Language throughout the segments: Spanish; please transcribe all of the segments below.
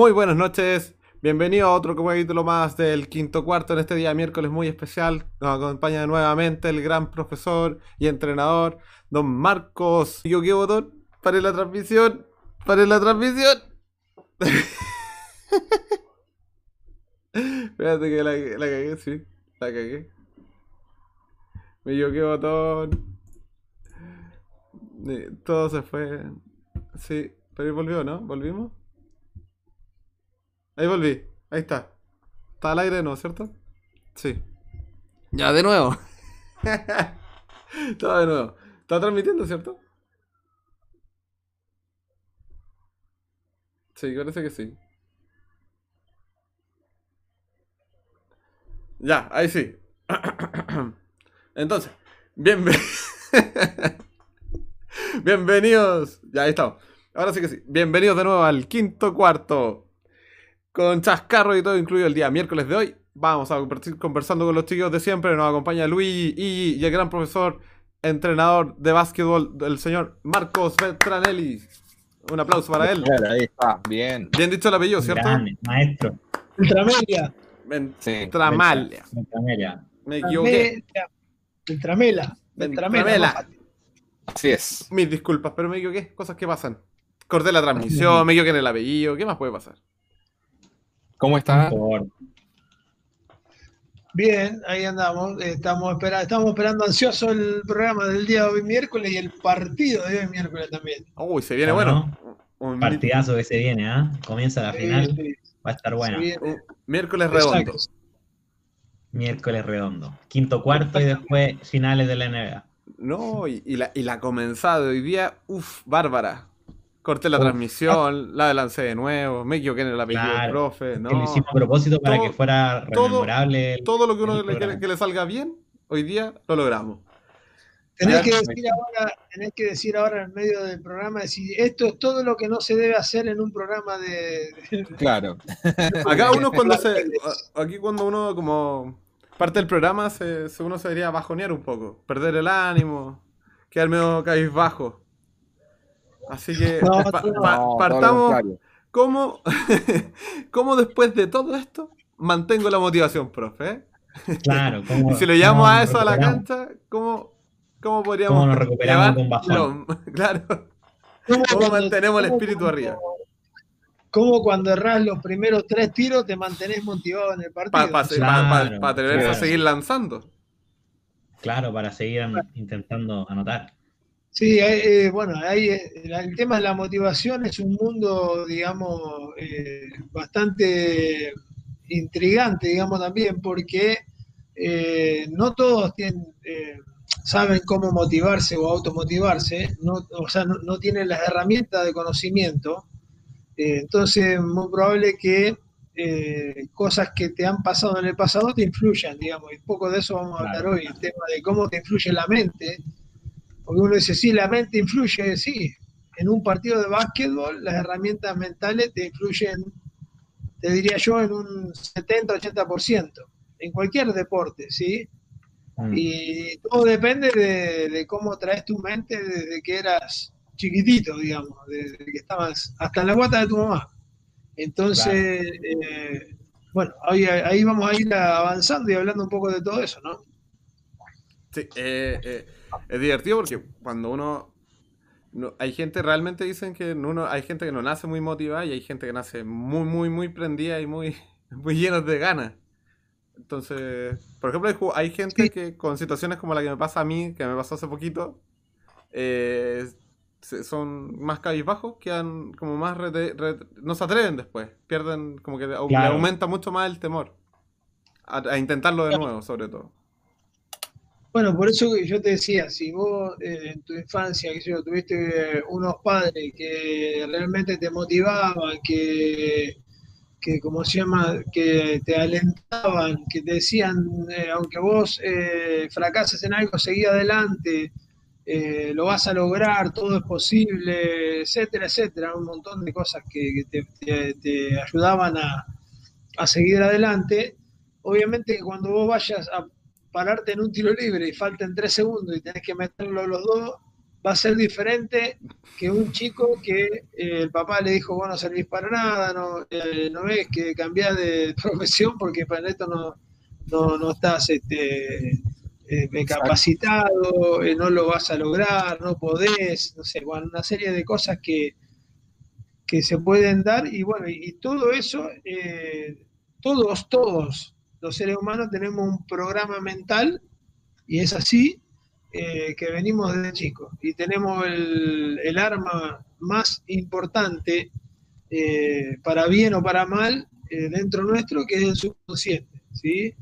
Muy buenas noches, bienvenido a otro capítulo más del quinto cuarto en este día miércoles muy especial. Nos acompaña nuevamente el gran profesor y entrenador, don Marcos. ¿Yo qué botón? Para la transmisión, para la transmisión. Espérate que la, la cagué, sí, la cagué. Me equivoqué botón. Eh, Todo se fue. Sí, pero volvió, ¿no? ¿Volvimos? Ahí volví. Ahí está. Está al aire, ¿no? ¿Cierto? Sí. Ya, de nuevo. Todo de nuevo. Está transmitiendo, ¿cierto? Sí, parece que sí. Ya, ahí sí. Entonces, bienvenidos. Bienvenidos. Ya, ahí estamos. Ahora sí que sí. Bienvenidos de nuevo al quinto cuarto. Con chascarro y todo incluido el día miércoles de hoy. Vamos a compartir conversando con los chicos de siempre. Nos acompaña Luis y, y el gran profesor, entrenador de básquetbol, el señor Marcos Beltranelli. Un aplauso para él. Claro, ahí está, bien. Bien dicho el apellido, ¿cierto? Grande, maestro. Ultramedia. Ventramalia. Ventramelia. Me equivoqué. Ultramela. Así es. Mis disculpas, pero me equivoqué. Cosas que pasan. Corté la transmisión, me equivoqué en el apellido. ¿Qué más puede pasar? ¿Cómo está? Por- Bien, ahí andamos. Estamos, espera- estamos esperando ansioso el programa del día de hoy miércoles y el partido de hoy miércoles también. Uy, se viene ¿Cómo bueno. Un, Partidazo que se viene, ¿ah? Comienza la final, va a estar bueno. miércoles redondo. Exacto. Miércoles redondo. Quinto cuarto y después finales de la NBA. No, y, y la, y la comenzada de hoy día, uff, bárbara. Corté la Uf. transmisión, la lancé de nuevo, me equivoqué en el apellido del Claro. profe, Que lo no. hicimos a propósito para todo- que fuera todo- el- Todo lo que uno le, que le salga bien, hoy día lo logramos. Tenés que decir ahora, tenés que decir ahora en medio del programa, decir, esto es todo lo que no se debe hacer en un programa de. Claro. Acá uno cuando se. Aquí cuando uno como parte del programa, se, se- uno se debería bajonear un poco, perder el ánimo, quedar medio cabizbajo. Así que No, pa- no, pa- lo partamos. ¿Cómo, ¿Cómo después de todo esto mantengo la motivación, profe? eh? Claro, ¿cómo- Y si lo llevamos cómo a eso a la cancha, ¿cómo, cómo podríamos ¿Cómo nos recuperamos un bajón? lo- claro, ¿Cómo, ¿cómo cuando- mantenemos el espíritu arriba? ¿Cómo cuando errás los primeros tres tiros te mantenés motivado en el partido? Para Claro, atreverse a claro. seguir lanzando. Claro, para seguir an- intentando anotar. Sí, eh, eh, bueno, ahí eh, el, tema de la motivación es un mundo, digamos, eh, bastante intrigante, digamos, también, porque eh, no todos tienen, saben cómo motivarse o automotivarse, no, o sea, no, no tienen las herramientas de conocimiento. Entonces, es muy probable que eh, cosas que te han pasado en el pasado te influyan, digamos, y un poco de eso vamos a hablar Claro. hoy, el tema de cómo te influye la mente porque uno dice, sí, la mente influye, sí. En un partido de básquetbol, las herramientas mentales te influyen, te diría yo, en un 70-80%. En cualquier deporte, ¿sí? Mm. Y todo depende de, de cómo traes tu mente desde que eras chiquitito, digamos, desde que estabas hasta en la guata de tu mamá. Entonces, eh, bueno, ahí, ahí vamos a ir avanzando y hablando un poco de todo eso, ¿no? Sí, eh, eh, es divertido porque cuando uno... no- hay gente, realmente dicen que uno, hay gente que no nace muy motivada y hay gente que nace muy, muy, muy prendida y muy, muy llenos de ganas. Entonces, por ejemplo, hay, gente Sí. que con situaciones como la que me pasa a mí, que me pasó hace poquito, eh, son más cabizbajos, quedan como más... rete- rete- no se atreven después, pierden como que Claro. aumenta mucho más el temor. A, a intentarlo de nuevo, sobre todo. Bueno, por eso yo te decía, si vos eh, en tu infancia, que yo, tuviste eh, unos padres que realmente te motivaban, que, que como se llama, que te alentaban, que te decían, eh, aunque vos eh, fracases en algo, seguí adelante, lo vas a lograr, todo es posible, etcétera, etcétera, un montón de cosas que, que te, te- te ayudaban a, a seguir adelante. Obviamente cuando vos vayas a pararte en un tiro libre y falten tres segundos y tenés que meterlo los dos, va a ser diferente que un chico que eh, el papá le dijo, vos no servís para nada, no, eh, no ves que cambiás de profesión porque para esto no, no, no estás este, eh, capacitado, no lo vas a lograr, no podés, no sé, bueno, una serie de cosas que, que se pueden dar y bueno, y, y todo eso, todos, todos los seres humanos tenemos un programa mental y es así eh, que venimos desde chicos y tenemos el, el arma más importante eh, para bien o para mal eh, dentro nuestro que es el subconsciente, ¿sí?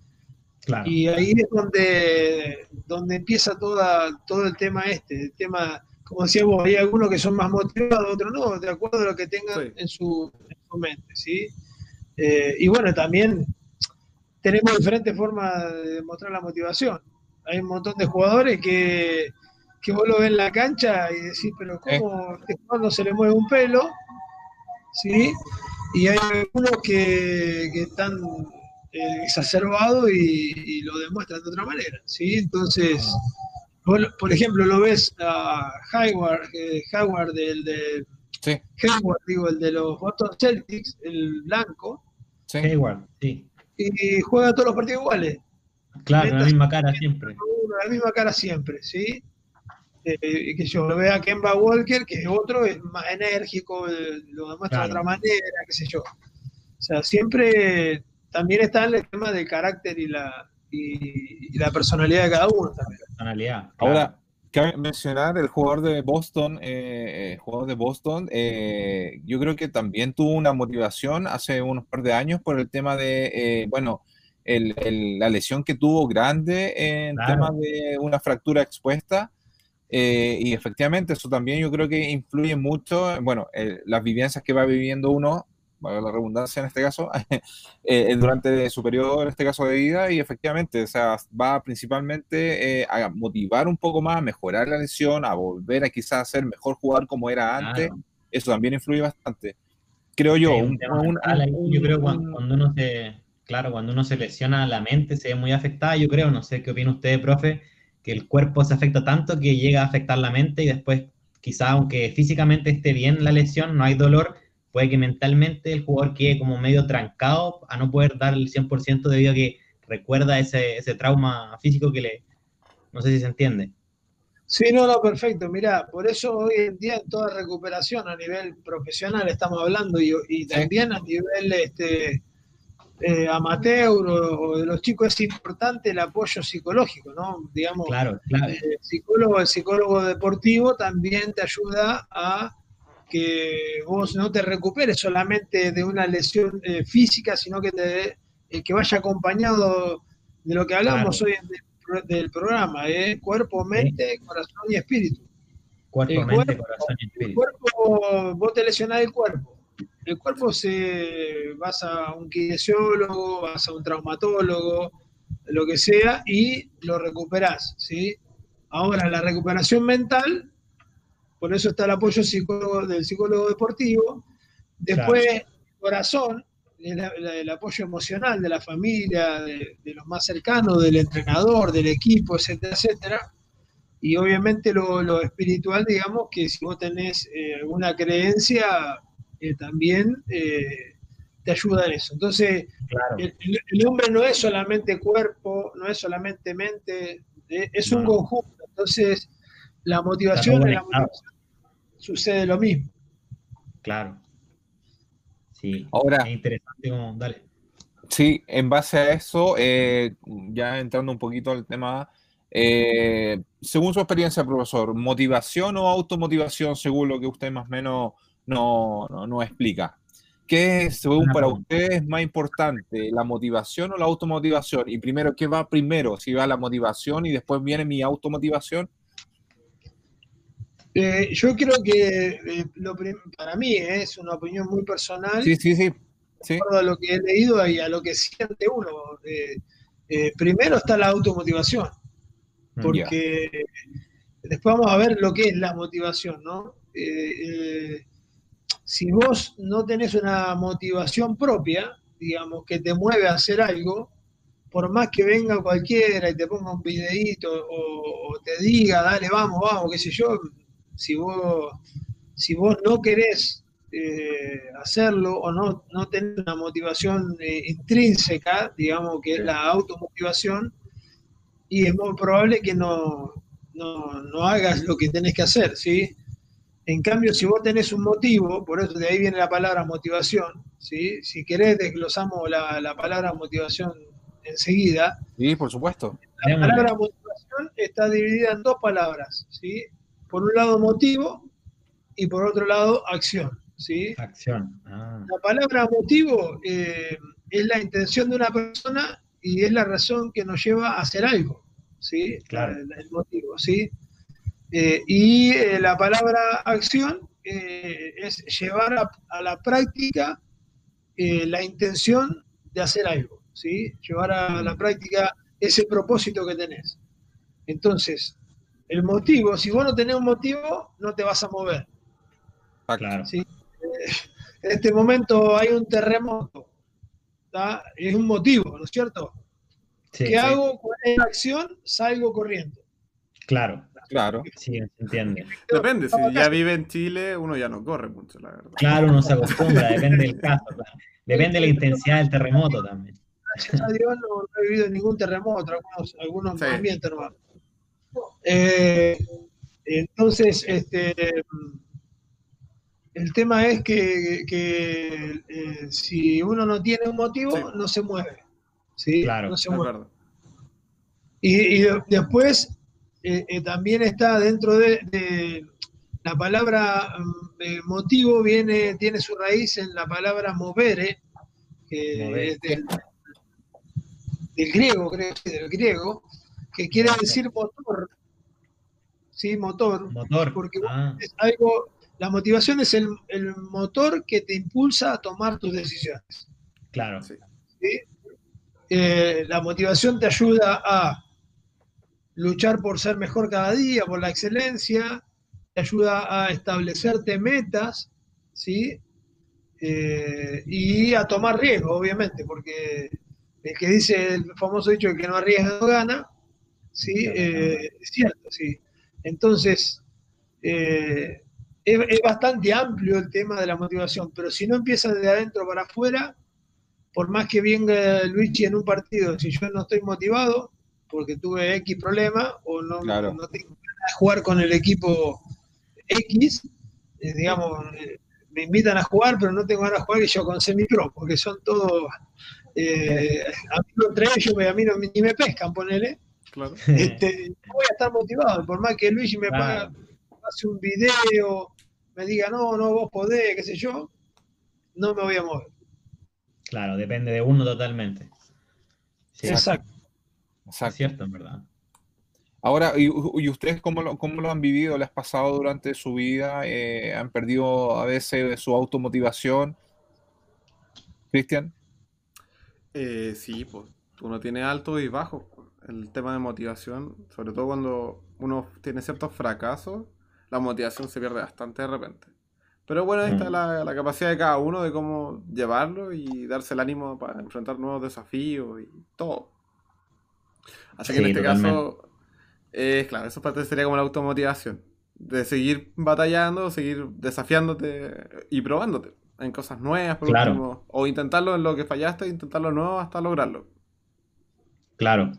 Claro. Y ahí es donde, donde empieza toda, todo el tema este, el tema, como decía vos, hay algunos que son más motivados, otros no, de acuerdo a lo que tengan Sí. en, su, en su mente, ¿sí? Y bueno, también tenemos diferentes formas de demostrar la motivación. Hay un montón de jugadores que, que vos lo ves en la cancha y decís, pero ¿cómo este jugador no se le mueve un pelo? ¿Sí? Y hay algunos que, que están eh, exacerbados y, y lo demuestran de otra manera, ¿sí? Entonces, vos, por ejemplo, lo ves a Hayward, eh, Howard de, Sí, Hayward, digo, el de los Boston Celtics, el blanco, sí. Hayward, sí. Y juega todos los partidos iguales. Claro, la Neta, misma cara siempre. uno, la misma cara siempre, ¿sí? Eh, que yo lo vea a Kemba Walker, que otro es más enérgico, lo demuestra de Claro. otra manera, qué sé yo. O sea, siempre también está el tema del carácter y la, y, y la personalidad de cada uno también. Personalidad. Ahora, cabe mencionar el jugador de Boston, eh, eh, jugador de Boston, eh, yo creo que también tuvo una motivación hace unos par de años por el tema de, eh, bueno, el- el- la lesión que tuvo grande en Claro. tema de una fractura expuesta. eh, y efectivamente eso también yo creo que influye mucho, bueno, eh, las vivencias que va viviendo uno, valga la redundancia en este caso, eh, durante su periodo, en este caso de vida, y efectivamente, o sea, va principalmente eh, a motivar un poco más, a mejorar la lesión, a volver a quizás ser mejor jugador como era antes, Claro. eso también influye bastante. Creo yo, Sí, un un- un- yo creo cuando, cuando uno se, claro, cuando uno se lesiona la mente se ve muy afectada, yo creo, no sé qué opina usted, profe, que el cuerpo se afecta tanto que llega a afectar la mente y después quizá aunque físicamente esté bien la lesión, no hay dolor, puede que mentalmente el jugador quede como medio trancado a no poder dar el 100% debido a que recuerda ese, ese trauma físico que le... No sé si se entiende. Sí, no, no, perfecto. Mirá, por eso hoy en día en toda recuperación a nivel profesional estamos hablando y, y también a nivel este, eh, amateur o, o de los chicos es importante el apoyo psicológico, ¿no? Digamos, Claro, clave. el psicólogo, el psicólogo deportivo también te ayuda a que vos no te recuperes solamente de una lesión eh, física, sino que, te, eh, que vaya acompañado de lo que hablamos Claro. hoy en- del, del programa, ¿eh? cuerpo, mente, corazón y espíritu. Cuerpo, el mente, cuerpo- corazón y El espíritu. cuerpo, vos te lesionás el cuerpo. El cuerpo se vas a un kinesiólogo, vas a un traumatólogo, lo que sea, y lo recuperás, ¿sí? Ahora, la recuperación mental, por eso está el apoyo psicólogo, del psicólogo deportivo. Después, corazón, el, el apoyo emocional de la familia, de, de los más cercanos, del entrenador, del equipo, etcétera, etcétera. Y obviamente lo, lo espiritual, digamos, que si vos tenés eh, alguna creencia, eh, también eh, te ayuda en eso. Entonces, Claro. el, hombre no es solamente cuerpo, no es solamente mente, eh, es un no. conjunto. Entonces, la motivación, en la conectado. motivación sucede lo mismo. Claro. Sí. Ahora, Es interesante como, dale. Sí, en base a eso, eh, ya entrando un poquito al tema, eh, según su experiencia, profesor, ¿motivación o automotivación, según lo que usted más o menos no, no, no explica? ¿Qué es, según para pregunta. usted es más importante, la motivación o la automotivación? Y primero, ¿qué va primero? Si va la motivación y después viene mi automotivación. Eh, yo creo que eh, lo para mí eh, es una opinión muy personal. Sí, sí, sí. sí. de acuerdo a lo que he leído y a lo que siente uno. Eh, eh, primero está la automotivación, Mm, porque después vamos a ver lo que es la motivación, ¿no? Si vos no tenés una motivación propia, digamos, que te mueve a hacer algo, por más que venga cualquiera y te ponga un videíto o, o te diga, dale, vamos, vamos, qué sé yo, si vos, si vos no querés eh, hacerlo o no, no tenés una motivación eh, intrínseca, digamos que es la automotivación, y es muy probable que no, no, no hagas lo que tenés que hacer, ¿sí? En cambio, si vos tenés un motivo, por eso de ahí viene la palabra motivación, ¿sí? Si querés, desglosamos la, la palabra motivación enseguida. Sí, por supuesto. La palabra motivación está dividida en dos palabras, ¿sí? Por un lado motivo y por otro lado acción, ¿sí? Acción. Ah. La palabra motivo eh, es la intención de una persona y es la razón que nos lleva a hacer algo, ¿sí? Claro. El, el motivo, ¿sí? Eh, y eh, la palabra acción es llevar a, a la práctica la intención de hacer algo, ¿sí? Llevar a la práctica ese propósito que tenés. Entonces, el motivo, si vos no tenés un motivo, no te vas a mover. Claro. ¿sí? En este momento hay un terremoto, ¿tá? es un motivo, ¿no es cierto? Sí, ¿Qué sí, hago? ¿Cuál es la acción? Salgo corriendo. Claro. Claro. Sí, se entiende. Depende, si ya vive en Chile, uno ya no corre mucho, la verdad. Claro, uno se acostumbra, depende del caso. claro. Depende de la intensidad del terremoto también. Gracias a Dios no, no he vivido ningún terremoto, algunos, algunos Sí. ambientes. Eh, entonces, este, el tema es que, que, eh, si uno no tiene un motivo, Sí. no se mueve. ¿sí? Claro, No se mueve. acuerdo. Y, y de- después eh, también está dentro de, de la palabra mm, motivo, viene, tiene su raíz en la palabra movere, que es del, del griego, creo que del griego, que quiere decir motor. Sí, motor. Motor. Porque Ah, es algo, la motivación es el, el motor que te impulsa a tomar tus decisiones. claro. Sí. ¿sí? Eh, la motivación te ayuda a luchar por ser mejor cada día, por la excelencia, te ayuda a establecerte metas, ¿sí? Eh, y a tomar riesgo, obviamente, porque el que dice el famoso dicho que no arriesga no gana, ¿sí? Eh, es cierto, sí. Entonces, eh, es, es bastante amplio el tema de la motivación, pero si no empieza de adentro para afuera, por más que venga Luigi en un partido, si yo no estoy motivado, porque tuve X problema, o no, Claro. no tengo ganas de jugar con el equipo X, eh, digamos, eh, me invitan a jugar, pero no tengo ganas de jugar y yo con semi-pro, porque son todos eh, amigos entre ellos, a mí no, ni me pescan, ponele. Claro. Este, no voy a estar motivado, por más que Luigi me Claro. paga, hace un video, me diga, no, no, vos podés, qué sé yo, no me voy a mover. Claro, depende de uno totalmente. Sí, Exacto. es cierto, en verdad. Ahora, ¿y, y ustedes cómo lo, cómo lo han vivido? ¿Les ha pasado durante su vida? Eh, ¿Han perdido a veces su automotivación? Cristian, Eh, sí, pues uno tiene altos y bajos. El tema de motivación, sobre todo cuando uno tiene ciertos fracasos, la motivación se pierde bastante de repente. Pero bueno, ahí está Mm. la, la capacidad de cada uno de cómo llevarlo y darse el ánimo para enfrentar nuevos desafíos y todo. Así que en este totalmente. caso, eh, claro, eso parte sería como la automotivación. De seguir batallando, seguir desafiándote y probándote en cosas nuevas, por Claro. último, o intentarlo en lo que fallaste, intentarlo nuevo hasta lograrlo. Claro.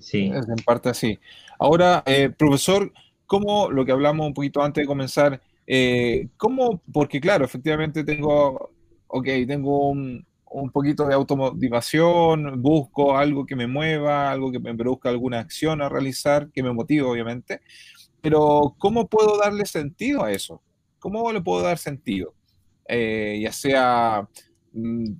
Sí. en parte así. Ahora, eh, profesor, ¿cómo lo que hablamos un poquito antes de comenzar? eh, ¿cómo? Porque claro, efectivamente tengo, ok, tengo un, un poquito de automotivación, busco algo que me mueva, algo que me produzca alguna acción a realizar, que me motive, obviamente, pero ¿cómo puedo darle sentido a eso? ¿Cómo le puedo dar sentido? Eh, ya sea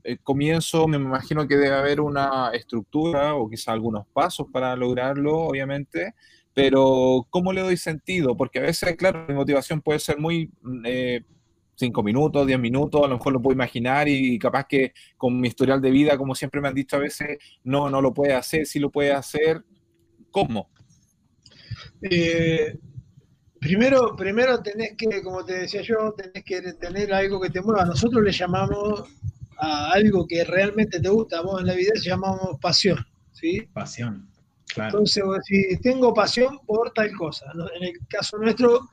el comienzo, me imagino que debe haber una estructura o quizá algunos pasos para lograrlo, obviamente, pero ¿cómo le doy sentido? Porque a veces, claro, mi motivación puede ser muy mm, eh, minutos, diez minutos, a lo mejor lo puedo imaginar y capaz que con mi historial de vida, como siempre me han dicho a veces, no, no lo puede hacer, sí lo puede hacer. ¿Cómo? Eh, primero, primero tenés que, como te decía yo, tenés que tener algo que te mueva. Nosotros le llamamos a algo que realmente te gusta, vos en la vida se llamamos pasión, ¿sí? Pasión. Claro. Entonces, decís, tengo pasión por tal cosa. En el caso nuestro,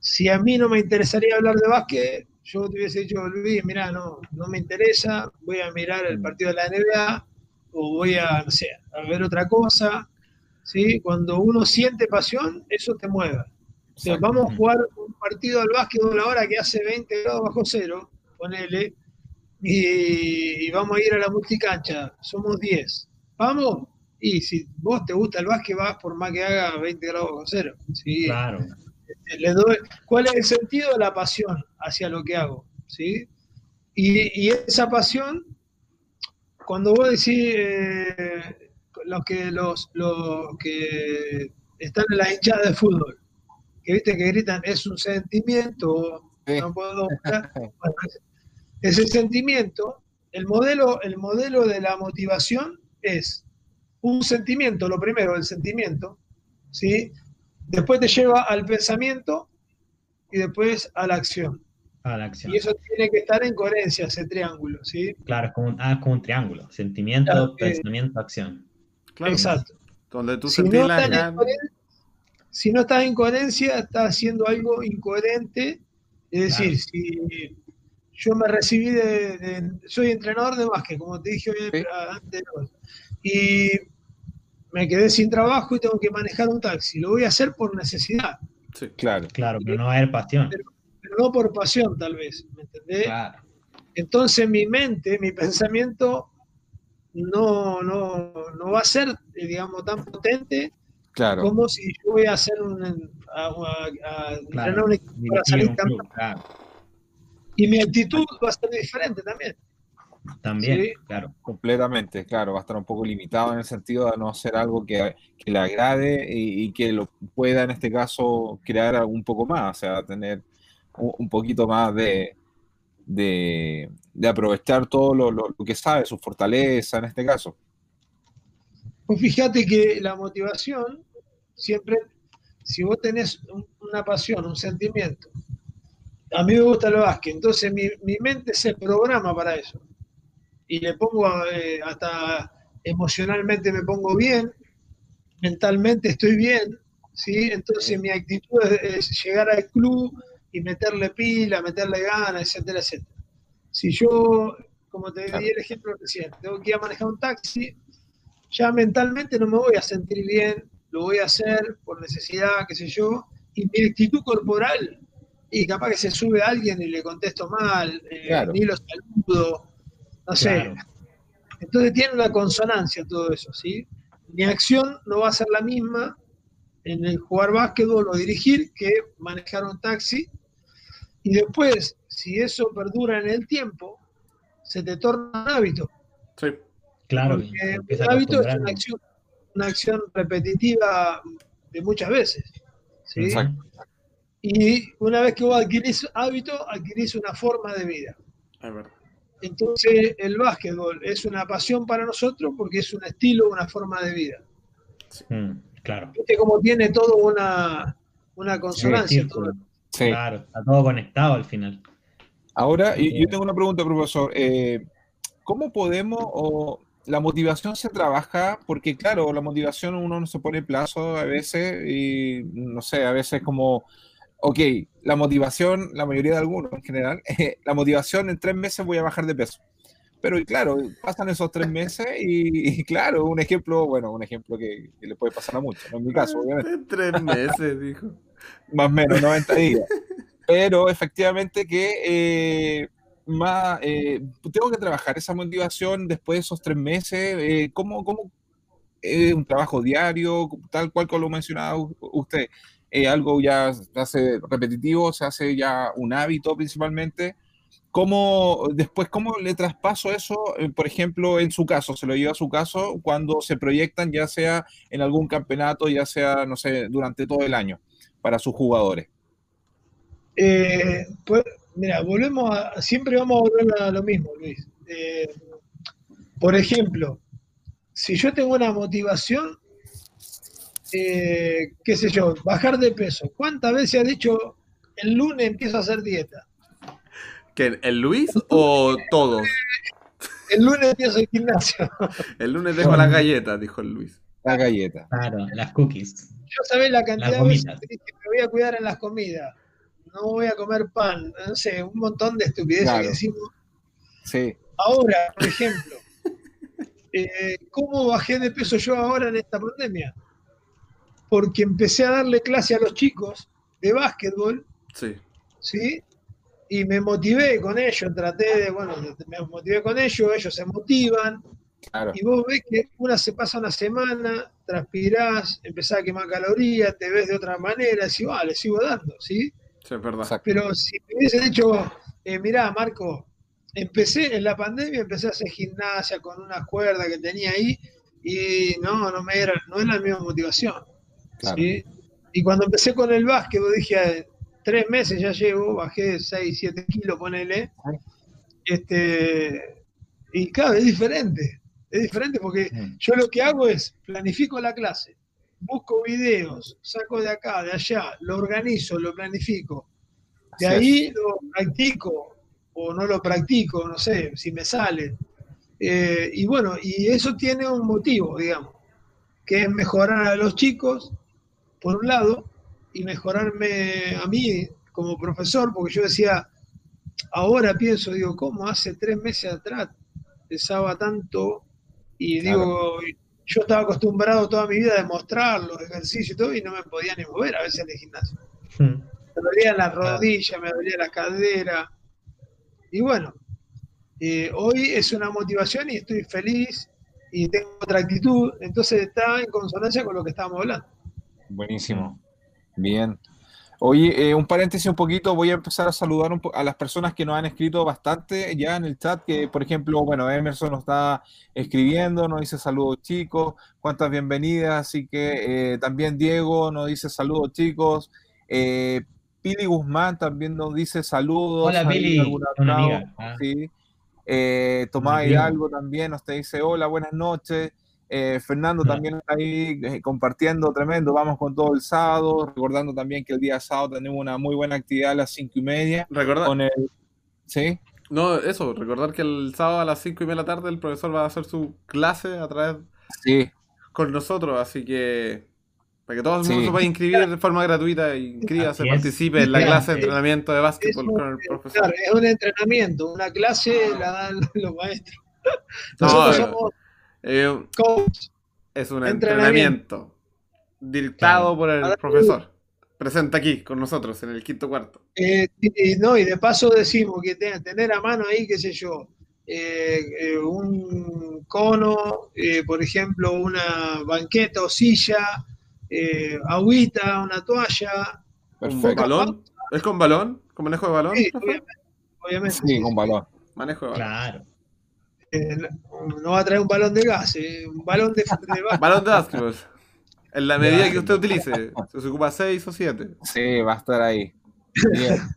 Si a mí no me interesaría hablar de básquet, yo te hubiese dicho, Luis, mira, no, no me interesa, voy a mirar el partido de la NBA o voy a, no sé, a ver otra cosa. ¿sí? Cuando uno siente pasión, eso te mueve. O sea, vamos a jugar un partido al básquetbol ahora que hace 20 grados bajo cero, ponele, y, y vamos a ir a la multicancha, somos 10. ¿Vamos? Y si vos te gusta el básquet, vas por más que haga 20 grados bajo cero. ¿sí? Claro. Le doy, ¿Cuál es el sentido de la pasión hacia lo que hago? ¿sí? Y, y esa pasión, cuando vos decís, eh, los, que, los, los que están en la hinchada de fútbol, que viste que gritan, es un sentimiento, Sí. no puedo buscar. Bueno, ese sentimiento, el modelo, el modelo de la motivación es un sentimiento, lo primero, el sentimiento, ¿sí? Después te lleva al pensamiento y después a la acción. A la acción. Y eso tiene que estar en coherencia, ese triángulo, ¿sí? Claro, es como, un, ah, como un triángulo. Sentimiento, Claro, eh, pensamiento, acción. Claro. Exacto. Donde tú Si no, la si no estás en coherencia, estás haciendo algo incoherente. Es decir, si yo me recibí de, de- Soy entrenador de básquet, como te dije Sí. antes, y me quedé sin trabajo y tengo que manejar un taxi. Lo voy a hacer por necesidad, Sí. Claro. Claro, pero no va a haber pasión. pero no por pasión, tal vez. ¿Me entendés? Claro. Entonces mi mente, mi pensamiento no, no, no va a ser, eh, digamos, tan potente Claro. como si yo voy a hacer un, a, a- a entrenar un equipo para salir campeón. claro. Y mi actitud va a ser diferente también. También, Sí. claro. Completamente, claro, va a estar un poco limitado en el sentido de no hacer algo que, que le agrade y, y que lo pueda en este caso crear un poco más, o sea, tener un, un poquito más de, de, de aprovechar todo lo, lo- lo que sabe, su fortaleza en este caso. Pues fíjate que la motivación siempre, si vos tenés un- una pasión, un sentimiento, a mí me gusta el básquet, entonces mi, mi mente se programa para eso. Y le pongo eh, hasta emocionalmente me pongo bien, mentalmente estoy bien, ¿sí? Entonces mi actitud es, es llegar al club y meterle pila, meterle ganas, etcétera, etcétera. Si yo, como te di el ejemplo recién, tengo que ir a manejar un taxi, ya mentalmente no me voy a sentir bien, lo voy a hacer por necesidad, qué sé yo, y mi actitud corporal, y capaz que se sube alguien y le contesto mal, eh, Claro. ni lo saludo, no sé. Claro. Entonces tiene una consonancia todo eso, ¿sí? Mi acción no va a ser la misma en el jugar básquetbol o dirigir que manejar un taxi. Y después, si eso perdura en el tiempo, se te torna un hábito. Sí. Claro. Porque un a hábito es acostumbrar. una acción, una acción repetitiva de muchas veces. ¿sí? Exacto. Y una vez que vos adquirís hábito, adquirís una forma de vida. Entonces, el básquetbol es una pasión para nosotros porque es un estilo, una forma de vida. Mm, claro. Viste cómo tiene todo una, una consonancia. todo. Sí. Claro, está todo conectado al final. Ahora, yo tengo una pregunta, profesor. Eh, ¿Cómo podemos, o la motivación se trabaja? Porque claro, la motivación uno no se pone plazo a veces y no sé, a veces como, ok, la motivación, la mayoría de algunos en general, la motivación en tres meses voy a bajar de peso. Pero y claro, pasan esos tres meses y, y claro, un ejemplo, bueno, un ejemplo que, que le puede pasar a muchos, no en mi caso, obviamente En tres meses, dijo. más o menos 90 días. Pero efectivamente que eh, más, eh, tengo que trabajar esa motivación después de esos tres meses. Eh, ¿Cómo, cómo es un trabajo diario, tal cual como lo mencionaba usted? Eh, algo ya se hace repetitivo, se hace ya un hábito principalmente. ¿Cómo, después, cómo le traspaso eso, eh, por ejemplo, en su caso, se lo lleva a su caso, cuando se proyectan ya sea en algún campeonato, ya sea, no sé, durante todo el año, para sus jugadores? Eh, pues, mira, volvemos a. Siempre vamos a volver a lo mismo, Luis. Eh, por ejemplo, si yo tengo una motivación, eh, qué sé yo, bajar de peso. ¿Cuántas veces ha dicho el lunes empiezo a hacer dieta? ¿Que el Luis o todos? El lunes empiezo el gimnasio. El lunes dejo las galletas, dijo el Luis. La galleta. Claro, las cookies. Yo sabés la cantidad Las de veces que dije, me voy a cuidar en las comidas. no voy a comer pan, no sé, un montón de estupideces Claro. que decimos. Sí, Ahora, por ejemplo, eh, ¿cómo bajé de peso yo ahora en esta pandemia? Porque empecé a darle clase a los chicos de básquetbol, Sí. ¿sí? Y me motivé con ellos, traté de, bueno, me motivé con ellos, ellos se motivan, claro. y vos ves que una se pasa una semana, transpirás, empezás a quemar calorías, te ves de otra manera, y vale, sigo dando, ¿sí? Sí, es verdad. Exacto. Pero si me hubiesen dicho, eh, mirá, Marco, empecé en la pandemia, empecé a hacer gimnasia con una cuerda que tenía ahí y no, no me era, no es la misma motivación. Claro. ¿sí? Y cuando empecé con el básquet, dije, "Ah, tres meses ya llevo, bajé 6, 7 kilos, ponele. Este, y claro, es diferente. Es diferente porque yo lo que hago es planifico la clase, busco videos, saco de acá, de allá, lo organizo, lo planifico. De Así es. ahí lo practico o no lo practico, no sé, si me sale. Eh, y bueno, y eso tiene un motivo, digamos, que es mejorar a los chicos, por un lado, y mejorarme a mí como profesor, porque yo decía, ahora pienso, digo, ¿cómo hace tres meses atrás pesaba tanto? Y Claro. digo, yo estaba acostumbrado toda mi vida a demostrar los ejercicios y todo, y no me podía ni mover a veces en el gimnasio. Mm. Me dolía la rodilla, me dolía la cadera. Y bueno, eh, hoy es una motivación y estoy feliz y tengo otra actitud, entonces está en consonancia con lo que estábamos hablando. Buenísimo. Bien. Oye, eh, un paréntesis un poquito, voy a empezar a saludar un po- a las personas que nos han escrito bastante ya en el chat, que por ejemplo, bueno, Emerson nos está escribiendo, nos dice saludos chicos, cuántas bienvenidas, así que eh, también Diego nos dice saludos chicos, eh, Pili Guzmán también nos dice saludos. Hola, Pili, una amiga. Ah. sí. Eh, Tomás. Hidalgo también nos te dice hola, buenas noches. Eh, Fernando también está ahí eh, compartiendo tremendo. Vamos con todo el sábado. Recordando también que el día sábado tenemos una muy buena actividad a las cinco y media. Recordar, Con el. ¿Sí? no, eso, recordar que el sábado a las 5 y media de la tarde el profesor va a hacer su clase a través Sí, con nosotros, así que para que todo el mundo Sí. se pueda inscribir de forma gratuita y inscríbase, participe en la clase de entrenamiento de básquetbol un, con el profesor. claro, es un entrenamiento, una clase la dan los maestros. No, Nosotros eh, somos Eh, coach. es un Entrenamiento. entrenamiento dictado Claro. por el Ahora, profesor. Presente aquí con nosotros en el quinto cuarto. Eh, y, no, y de paso decimos que te- tener a mano ahí, qué sé yo, eh, eh, un cono, eh, por ejemplo, una banqueta o silla, eh, agüita, una toalla. ¿Un perfecto. balón? ¿Es con balón? ¿Con manejo de balón? Sí, obviamente. obviamente, Sí, con balón. Manejo de balón. Claro. No va a traer un balón de gas, eh, un balón de, de. Balón de básquetbol. En la medida que usted utilice. Se ocupa 6 o 7. Sí, va a estar ahí. Bien.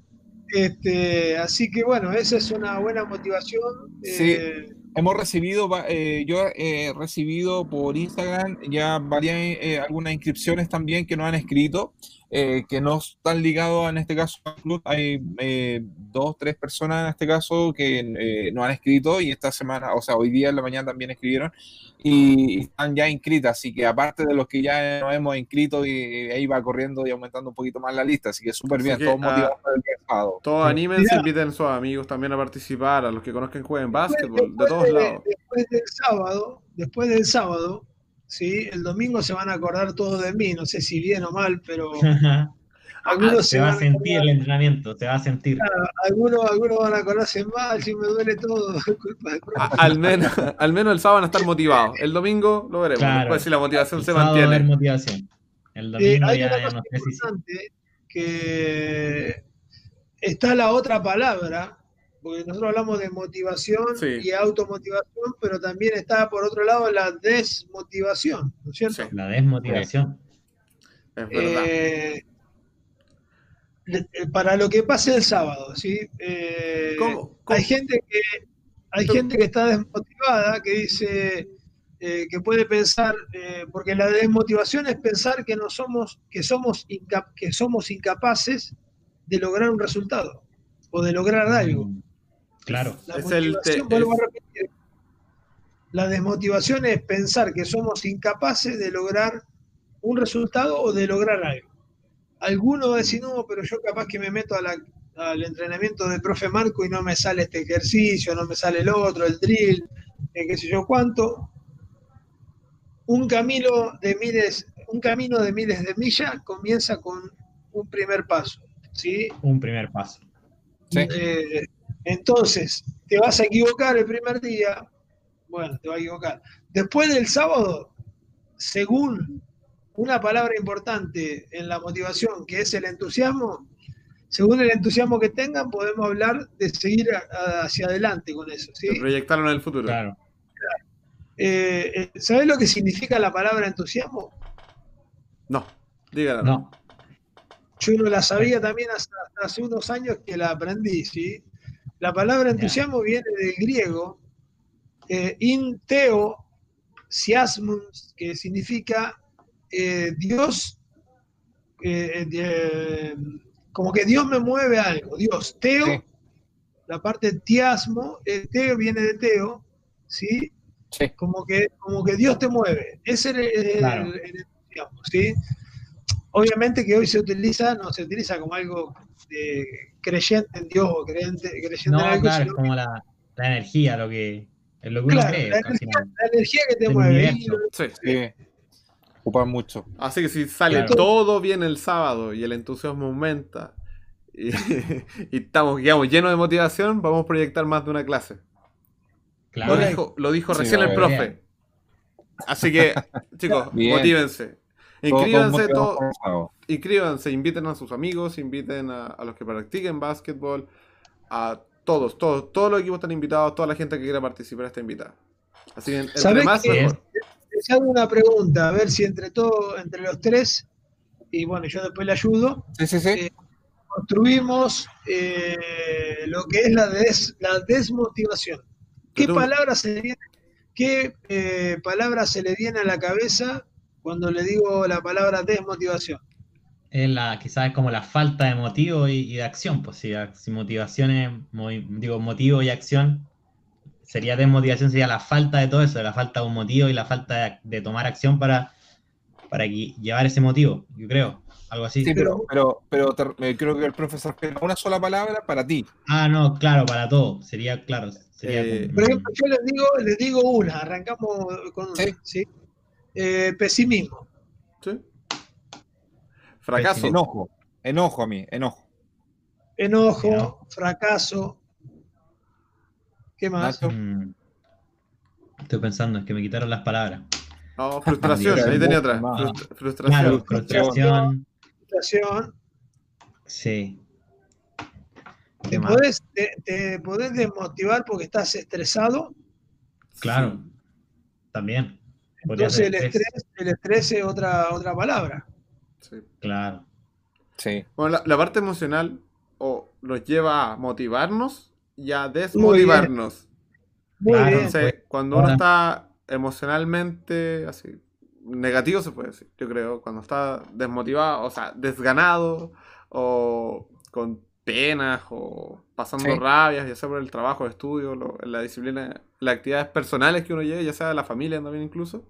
Este, así que bueno, esa es una buena motivación. Sí. eh, Hemos recibido, eh, yo he recibido por Instagram ya varias, eh, algunas inscripciones también que nos han escrito, eh, que no están ligados en este caso al club. Hay eh, dos, tres personas en este caso que eh, nos han escrito y esta semana, o sea, hoy día en la mañana también escribieron y, y están ya inscritas. Así que aparte de los que ya nos hemos inscrito, y, y ahí va corriendo y aumentando un poquito más la lista. Así que súper bien, que, todos ah, motivados por el sábado. Todos anímense, inviten a sus amigos también a participar, a los que conozcan jueguen después, básquetbol, de después todos de- lados. después del sábado, después del sábado, ¿sí? el domingo se van a acordar todos de mí, no sé si bien o mal, pero algunos se se va van a sentir el entrenamiento, se va a sentir. algunos, algunos van a acordarse mal, si me duele todo, culpa. A- al, menos, al menos el sábado van a estar motivados. El domingo lo veremos. Claro. Después si la motivación El se sábado va a haber mantiene. motivación. El Eh, domingo hay ya, una ya cosa no sé si que está la otra palabra, porque nosotros hablamos de motivación Sí. y automotivación, pero también está por otro lado la desmotivación, ¿no es cierto? Sí. La desmotivación. Es verdad. Eh, eh, para lo que pase el sábado, ¿sí? Eh, ¿Cómo- cómo? Hay gente que hay gente que está desmotivada, que dice eh, que puede pensar, eh, porque la desmotivación es pensar que no somos, que somos, inca- que somos incapaces de lograr un resultado o de lograr algo. Claro. La Es el vuelvo a repetir, la desmotivación es pensar que somos incapaces de lograr un resultado o de lograr algo. alguno va a decir, no, pero yo capaz que me meto a la- al entrenamiento del profe Marco y no me sale este ejercicio, no me sale el otro, el drill, eh, qué sé yo cuánto. Un camino de miles, un camino de miles de millas comienza con un primer paso, ¿sí? Un primer paso. Sí. Eh, entonces, te vas a equivocar el primer día, bueno, te vas a equivocar. Después del sábado, según una palabra importante en la motivación, que es el entusiasmo, según el entusiasmo que tengan, podemos hablar de seguir hacia adelante con eso. ¿sí? De proyectarlo en el futuro. Claro. Eh, eh, ¿Sabés lo que significa la palabra entusiasmo? No, dígalo. No. Yo no la sabía también hasta, hasta hace unos años que la aprendí, ¿sí? La palabra entusiasmo viene del griego eh, in theo siasmus, que significa eh, Dios, eh, eh, como que Dios me mueve algo, Dios, teo, Sí. la parte tiasmo, el teo viene de teo, ¿sí? Sí. Como que, como que Dios te mueve, ese es el, el- Claro. el entusiasmo, ¿sí? Obviamente que hoy se utiliza, no se utiliza como algo de creyente en Dios o creyente, creyente No, en algo, claro, es como la, la energía, lo que, es lo que uno Claro, cree. la energía, final. la energía que te mueve. Y. Sí. Sí. Mucho. Así que si sale Claro. todo bien el sábado y el entusiasmo aumenta y, y estamos, digamos, llenos de motivación, vamos a proyectar más de una clase. Claro. Lo dijo, lo dijo Sí, recién el profe. Así que, chicos, Bien. motívense. Todos- todos Inscríbanse, sábado. inscríbanse, inviten a sus amigos, inviten a, a los que practiquen básquetbol, a todos, todos, todos los equipos están invitados, toda la gente que quiera participar está invitada. Así que entre ¿Sabés más mejor. Les hago una pregunta, a ver si entre todos, entre los tres, y bueno, yo después le ayudo, Sí, sí, sí. Eh, construimos eh, lo que es la, des- la desmotivación. ¿Qué Pero- palabra se le viene, qué, eh, palabra se le viene a la cabeza cuando le digo la palabra desmotivación? Es la, quizás es como la falta de motivo y, y de acción, pues si, si motivación es, movi- digo, motivo y acción, sería desmotivación, sería la falta de todo eso, la falta de un motivo y la falta de, de tomar acción para, para llevar ese motivo, yo creo, algo así. Sí, pero, pero, pero te- creo que el profesor tiene una sola palabra para ti. Ah, no, claro, para todo, sería, claro, sería Eh, como- Por ejemplo, yo les digo, les digo una, arrancamos con una, Sí. ¿sí? Eh, pesimismo. ¿sí? Fracaso. Enojo. Enojo a mí, enojo. enojo, Enojo. fracaso. ¿Qué más? Mm. Estoy pensando, es que me quitaron las palabras. No, frustración, ahí tenía otra. Frust- frustración. Claro, frustración, Frustración. sí. Te podés, te, te podés desmotivar porque estás estresado. Claro, también. Podría Entonces el estrés, el estrés es otra, otra palabra. Sí. Claro. Sí. Bueno, la, la parte emocional o nos lleva a motivarnos y a desmotivarnos. Muy. Entonces, pues, cuando uno ahora- está emocionalmente así, negativo se puede decir, yo creo, cuando está desmotivado, o sea, desganado o con penas o pasando Sí. rabias, ya sea por el trabajo, el estudio, lo- la disciplina, las actividades personales que uno lleve, ya sea de la familia también incluso,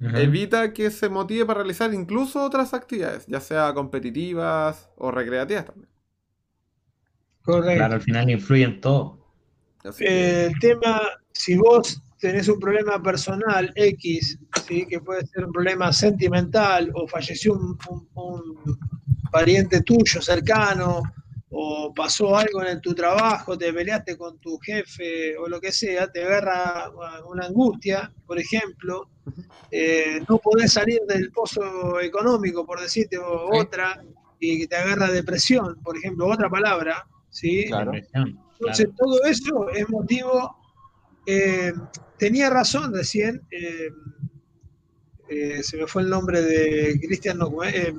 Evita que se motive para realizar incluso otras actividades, ya sea competitivas o recreativas también. Correcto. Claro, al final influye en todo. Que- Eh, el tema, si vos tenés un problema personal X, ¿sí? que puede ser un problema sentimental o falleció un, un- un pariente tuyo cercano o pasó algo en tu trabajo, te peleaste con tu jefe o lo que sea, te agarra una angustia, por ejemplo, eh, no podés salir del pozo económico, por decirte o- Sí. otra, y te agarra depresión, por ejemplo, otra palabra, ¿sí? Claro. Depresión, Entonces, claro. todo eso es motivo. eh, tenía razón recién. eh, eh, se me fue el nombre de Cristian, no. Eh,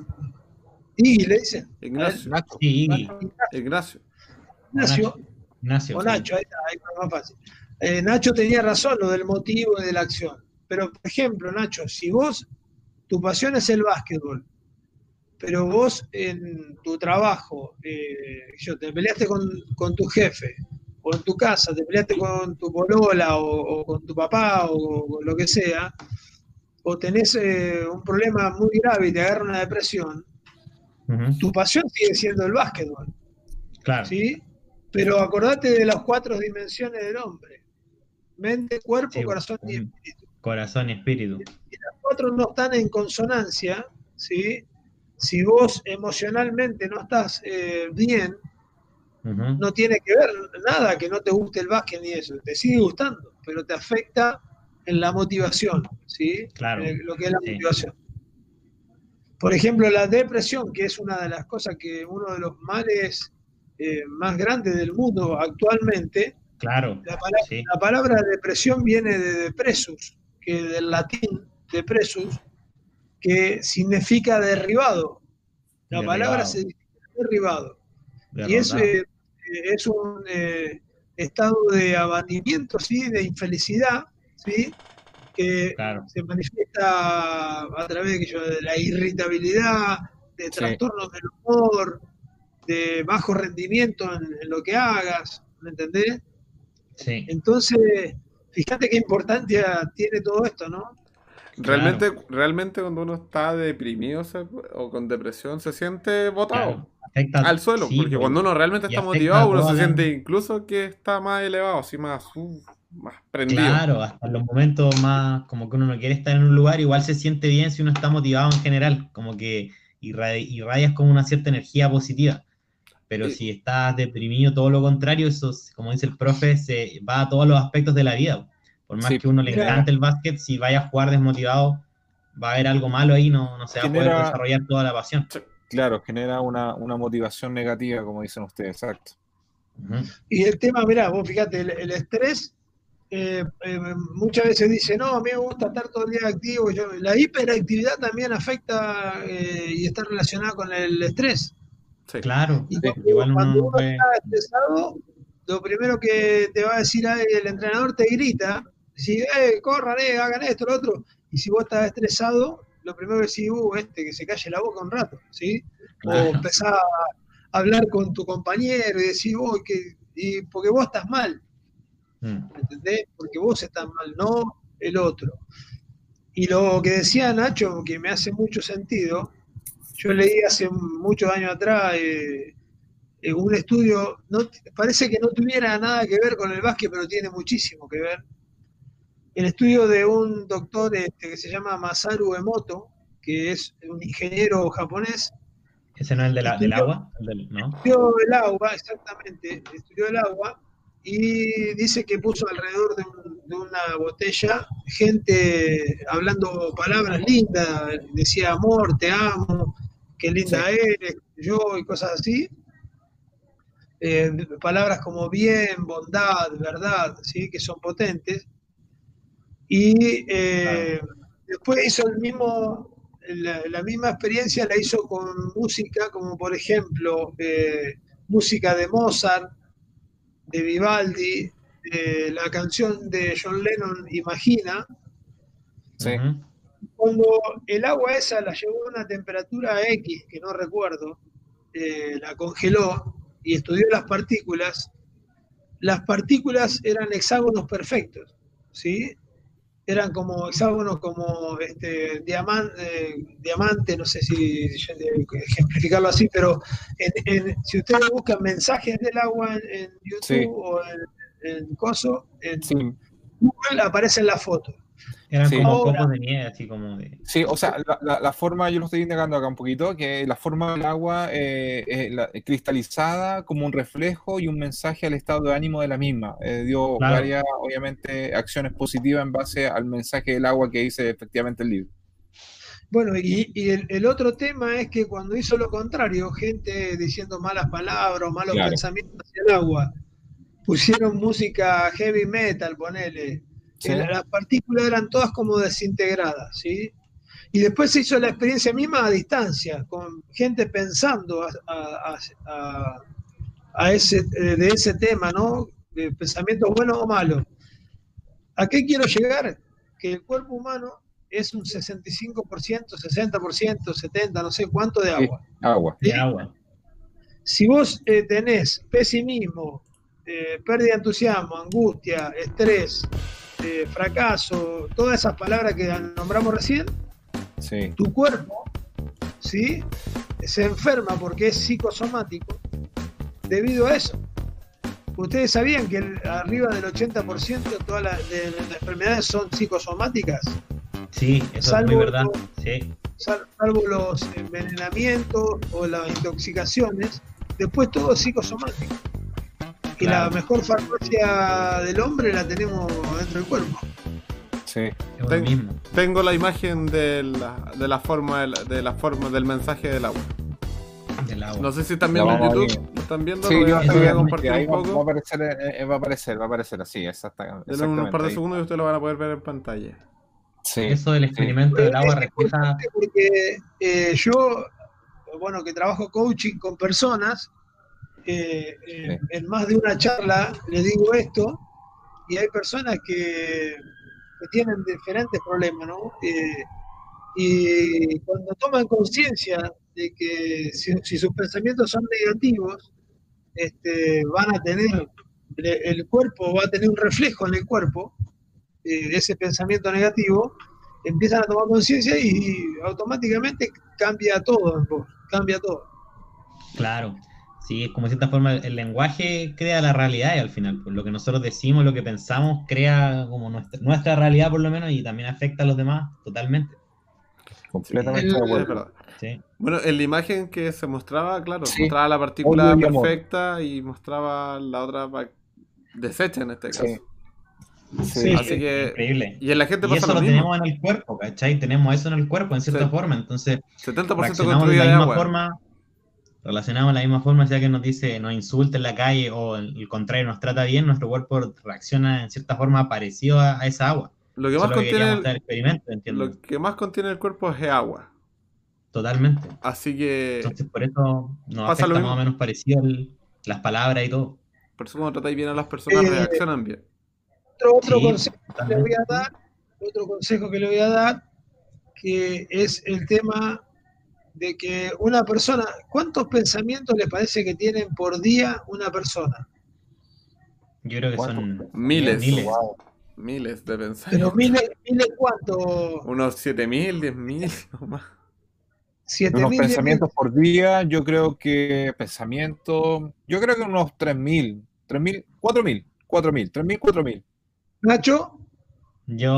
Iggy, le dicen. Ignacio, Nacho. Sí, Iggy, Ignacio. Ignacio, Ignacio, o sí. Nacho, ahí está, ahí está más fácil. Eh, Nacho tenía razón, lo del motivo y de la acción. Pero, por ejemplo, Nacho, si vos, tu pasión es el básquetbol, pero vos en tu trabajo, eh, yo, te peleaste con, con tu jefe, o en tu casa, te peleaste con tu polola, o, o con tu papá, o, lo que sea, o tenés eh, un problema muy grave y te agarra una depresión, Tu pasión sigue siendo el básquetbol, Claro. ¿sí? Pero acordate de las cuatro dimensiones del hombre. Mente, cuerpo, Sí, corazón y espíritu. Corazón y espíritu. Las cuatro no están en consonancia, ¿sí? Si vos emocionalmente no estás eh, bien, no tiene que ver nada que no te guste el básquet ni eso. Te sigue gustando, pero te afecta en la motivación, ¿sí? Claro, Eh, lo que es la sí. motivación. Por ejemplo, la depresión, que es una de las cosas que uno de los males eh, más grandes del mundo actualmente, Claro. la palabra, Sí. la palabra depresión viene de depresus, que del latín depresus, que significa derribado. La Derribado. palabra significa derribado. Y es, eh, es un eh, estado de abatimiento, ¿sí? de infelicidad, ¿sí? Que Claro. se manifiesta a través de la irritabilidad, de Sí. trastornos del humor, de bajo rendimiento en, en lo que hagas, ¿me entendés? Sí. Entonces, fíjate qué importancia tiene todo esto, ¿no? Realmente, realmente cuando uno está deprimido se- o con depresión se siente botado Claro. Al suelo, sí, porque pues, cuando uno realmente está motivado, uno se siente incluso que está más elevado, así más, uh, más prendido. Claro, hasta los momentos más como que uno no quiere estar en un lugar, igual se siente bien si uno está motivado en general, como que irra- irradias como una cierta energía positiva. Pero si estás deprimido, todo lo contrario, eso, es- como dice el profe, se va a todos los aspectos de la vida. Por más Sí. que uno le Mira. encante el básquet, si vaya a jugar desmotivado, va a haber algo malo ahí, no, no se va a poder desarrollar toda la pasión. Claro, genera una, una motivación negativa, como dicen ustedes, exacto. Y el tema, mirá, vos fíjate, el, el estrés, eh, eh, muchas veces dice, no, a mí me gusta estar todo el día activo. Yo- la hiperactividad también afecta eh, y está relacionada con el estrés. Sí. Claro, Y Sí, cuando, igual uno cuando no uno puede- está estresado, lo primero que te va a decir el entrenador te grita, si, eh, corran, eh, hagan esto, lo otro. Y si vos estás estresado, lo primero que decís, uh, este, que se calle la boca un rato, ¿sí? O empezás a hablar con tu compañero y decís, uy, que, y porque vos estás mal, Mm. ¿me ¿entendés? Porque vos estás mal, no el otro. Y lo que decía Nacho, que me hace mucho sentido, yo leí hace muchos años atrás eh, eh, un estudio, no, parece que no tuviera nada que ver con el básquet, pero tiene muchísimo que ver. El estudio de un doctor este, que se llama Masaru Emoto, que es un ingeniero japonés, Ese no es el de la- del agua, el del- ¿no? estudió el agua, exactamente, estudió el agua y dice que puso alrededor de, un- de una botella gente hablando palabras lindas, decía amor, te amo, qué linda eres, yo y cosas así. Eh, palabras como bien, bondad, verdad, ¿sí? que son potentes. Y eh, después hizo el mismo, la, la misma experiencia la hizo con música, como por ejemplo eh, música de Mozart, de Vivaldi, de la canción de John Lennon, Imagina, Sí. Cuando el agua esa la llevó a una temperatura X, que no recuerdo, eh, la congeló y estudió las partículas, las partículas eran hexágonos perfectos, ¿sí? Eran como hexágonos como este, diamante, eh, diamante, no sé si ejemplificarlo así, pero en- en- si ustedes buscan mensajes del agua en, en YouTube Sí. o en, en Coso, en Sí, Google aparecen las fotos. Eran Sí. como Ahora- copos de nieve, así como de... Sí, o sea, la, la- la forma, yo lo estoy indicando acá un poquito, que la forma del agua eh, es la- cristalizada como un reflejo y un mensaje al estado de ánimo de la misma. Eh, dio Claro. varias, obviamente, acciones positivas en base al mensaje del agua que dice efectivamente el libro. Bueno, y, y el, el otro tema es que cuando hizo lo contrario, gente diciendo malas palabras, malos Claro. pensamientos hacia el agua, pusieron música heavy metal, ponele. Sí. Eh, Las partículas eran todas como desintegradas, ¿sí? Y después se hizo la experiencia misma a distancia, con gente pensando a, a- a- a ese, eh, de ese tema, ¿no? De pensamientos buenos o malos. ¿A qué quiero llegar? Que el cuerpo humano es un 65%, 60%, 70%, no sé cuánto de Sí. agua. Agua. de agua. Si vos eh, tenés pesimismo, eh, pérdida de entusiasmo, angustia, estrés, eh, fracaso, todas esas palabras que nombramos recién, Sí. tu cuerpo, ¿sí? se enferma porque es psicosomático debido a eso. ¿Ustedes sabían que el- arriba del 80% de todas las de las enfermedades son psicosomáticas? Sí, eso es muy verdad. Sí, Sal- Salvo los envenenamientos o las intoxicaciones, después todo es psicosomático. Y Claro. la mejor farmacia del hombre la tenemos dentro del cuerpo. Sí. Ten- mismo. Tengo la imagen de la, de la forma del- de la forma del mensaje del agua. Del agua. No sé si están viendo en YouTube. ver. ¿Lo están viendo? Sí, voy a, yo lo voy a también, compartir ahí un va, va a poco. aparecer, eh, eh, va a aparecer, va a aparecer así, exacta- Denle exactamente. un par de ahí. segundos y ustedes lo van a poder ver en pantalla. Sí. Eso del experimento del agua refleja. porque eh, yo, bueno, que trabajo coaching con personas, eh, en, Sí. en más de una charla les digo esto, y hay personas que, que tienen diferentes problemas, ¿no? Eh, y cuando toman conciencia de que si, si sus pensamientos son negativos, este, van a tener, el, el cuerpo va a tener un reflejo en el cuerpo eh, de ese pensamiento negativo, empiezan a tomar conciencia y automáticamente cambia todo, en vos, cambia todo. Claro. Sí, es como de cierta forma el, lenguaje crea la realidad y al final, pues lo que nosotros decimos, lo que pensamos, crea como nuestra, nuestra realidad por lo menos y también afecta a los demás totalmente. Completamente Sí, de acuerdo. Sí, Bueno, en la imagen que se mostraba, claro, Sí. mostraba la partícula y perfecta y mostraba la otra deshecha en este caso. Sí. Sí. Sí. Así que. increíble. Y en la gente Y pasa eso lo lo mismo. tenemos en el cuerpo, ¿cachai? Tenemos eso en el cuerpo en cierta Sí. forma, entonces 70% reaccionamos de la de misma agua. forma, relacionamos de la misma forma, sea que nos dice, nos insulta en la calle o el, contrario, nos trata bien, nuestro cuerpo reacciona en cierta forma parecido a, a esa agua. Lo que Eso más lo que contiene. hacer el experimento, entiendo. Lo que más contiene el cuerpo es agua. Totalmente. Así que. Entonces, por eso nos Pasa lo más o menos parecido el- las palabras y todo. Por eso cuando tratáis bien a las personas Eh, reaccionan bien. Otro, otro Sí, consejo que le voy a dar, otro consejo que le voy a dar, que es el tema de que una persona, ¿cuántos pensamientos le parece que tienen por día una persona? Yo creo que ¿Cuánto? son Miles. miles. Wow. Miles de Pero pensamientos. miles, miles cuánto, Unos 7000, 10000 o más. siete Unos mil, pensamientos por día, yo creo que pensamientos, yo creo que unos 3.000, 3.000, 4.000, 4.000, 3.000, 4.000. Nacho, Yo,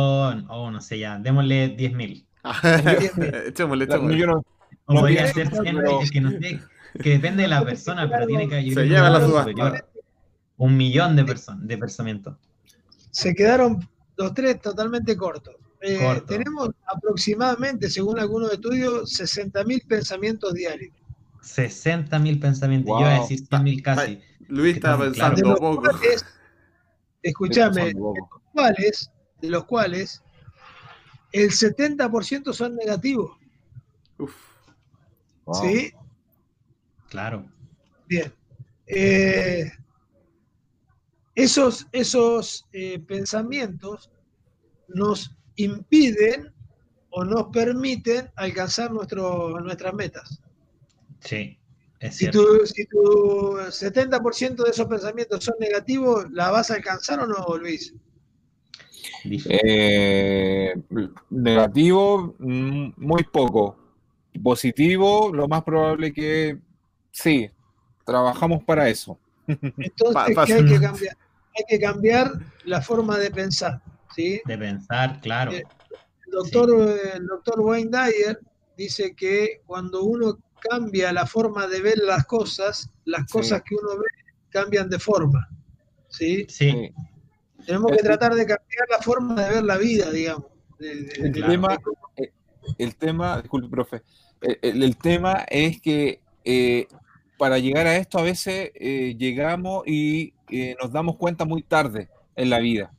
oh, no sé ya, démosle 10.000. echémosle, La- echémosle. yo no- O No podría ser 100, pero- que no sé, que depende de la persona, pero tiene que Se lleva un la subasta. Un millón de personas, de pensamientos. se quedaron los tres totalmente cortos. Eh, Corto. Tenemos aproximadamente, según algunos estudios, 60.000 pensamientos diarios. 60.000 pensamientos. Yo iba a decir 100.000 casi. Luis estaba Claro. pensando De los poco. cuales, escúchame, pensando poco. cuales, de los cuales el 70% son negativos. Uf. Wow. ¿Sí? Claro. Bien. Eh, esos esos eh, pensamientos nos impiden o nos permiten alcanzar nuestro, nuestras metas. Sí, es Si tu, si tu 70% de esos pensamientos son negativos, ¿la vas a alcanzar o no, Luis? Eh, negativo, mm, muy poco. Positivo, lo más probable que sí, trabajamos para eso. Entonces, Pa- ¿qué pasa- hay que cambiar? Hay que cambiar la forma de pensar. ¿sí? De pensar, claro. Eh, El doctor, el doctor Wayne Dyer dice que cuando uno cambia la forma de ver las cosas, las Sí. cosas que uno ve cambian de forma. ¿sí? Sí. Tenemos que tratar de cambiar la forma de ver la vida, digamos. de- de- El de- tema, eh, el tema, disculpe, profe, el, el- tema es que eh, para llegar a esto a veces eh, llegamos y eh, nos damos cuenta muy tarde en la vida.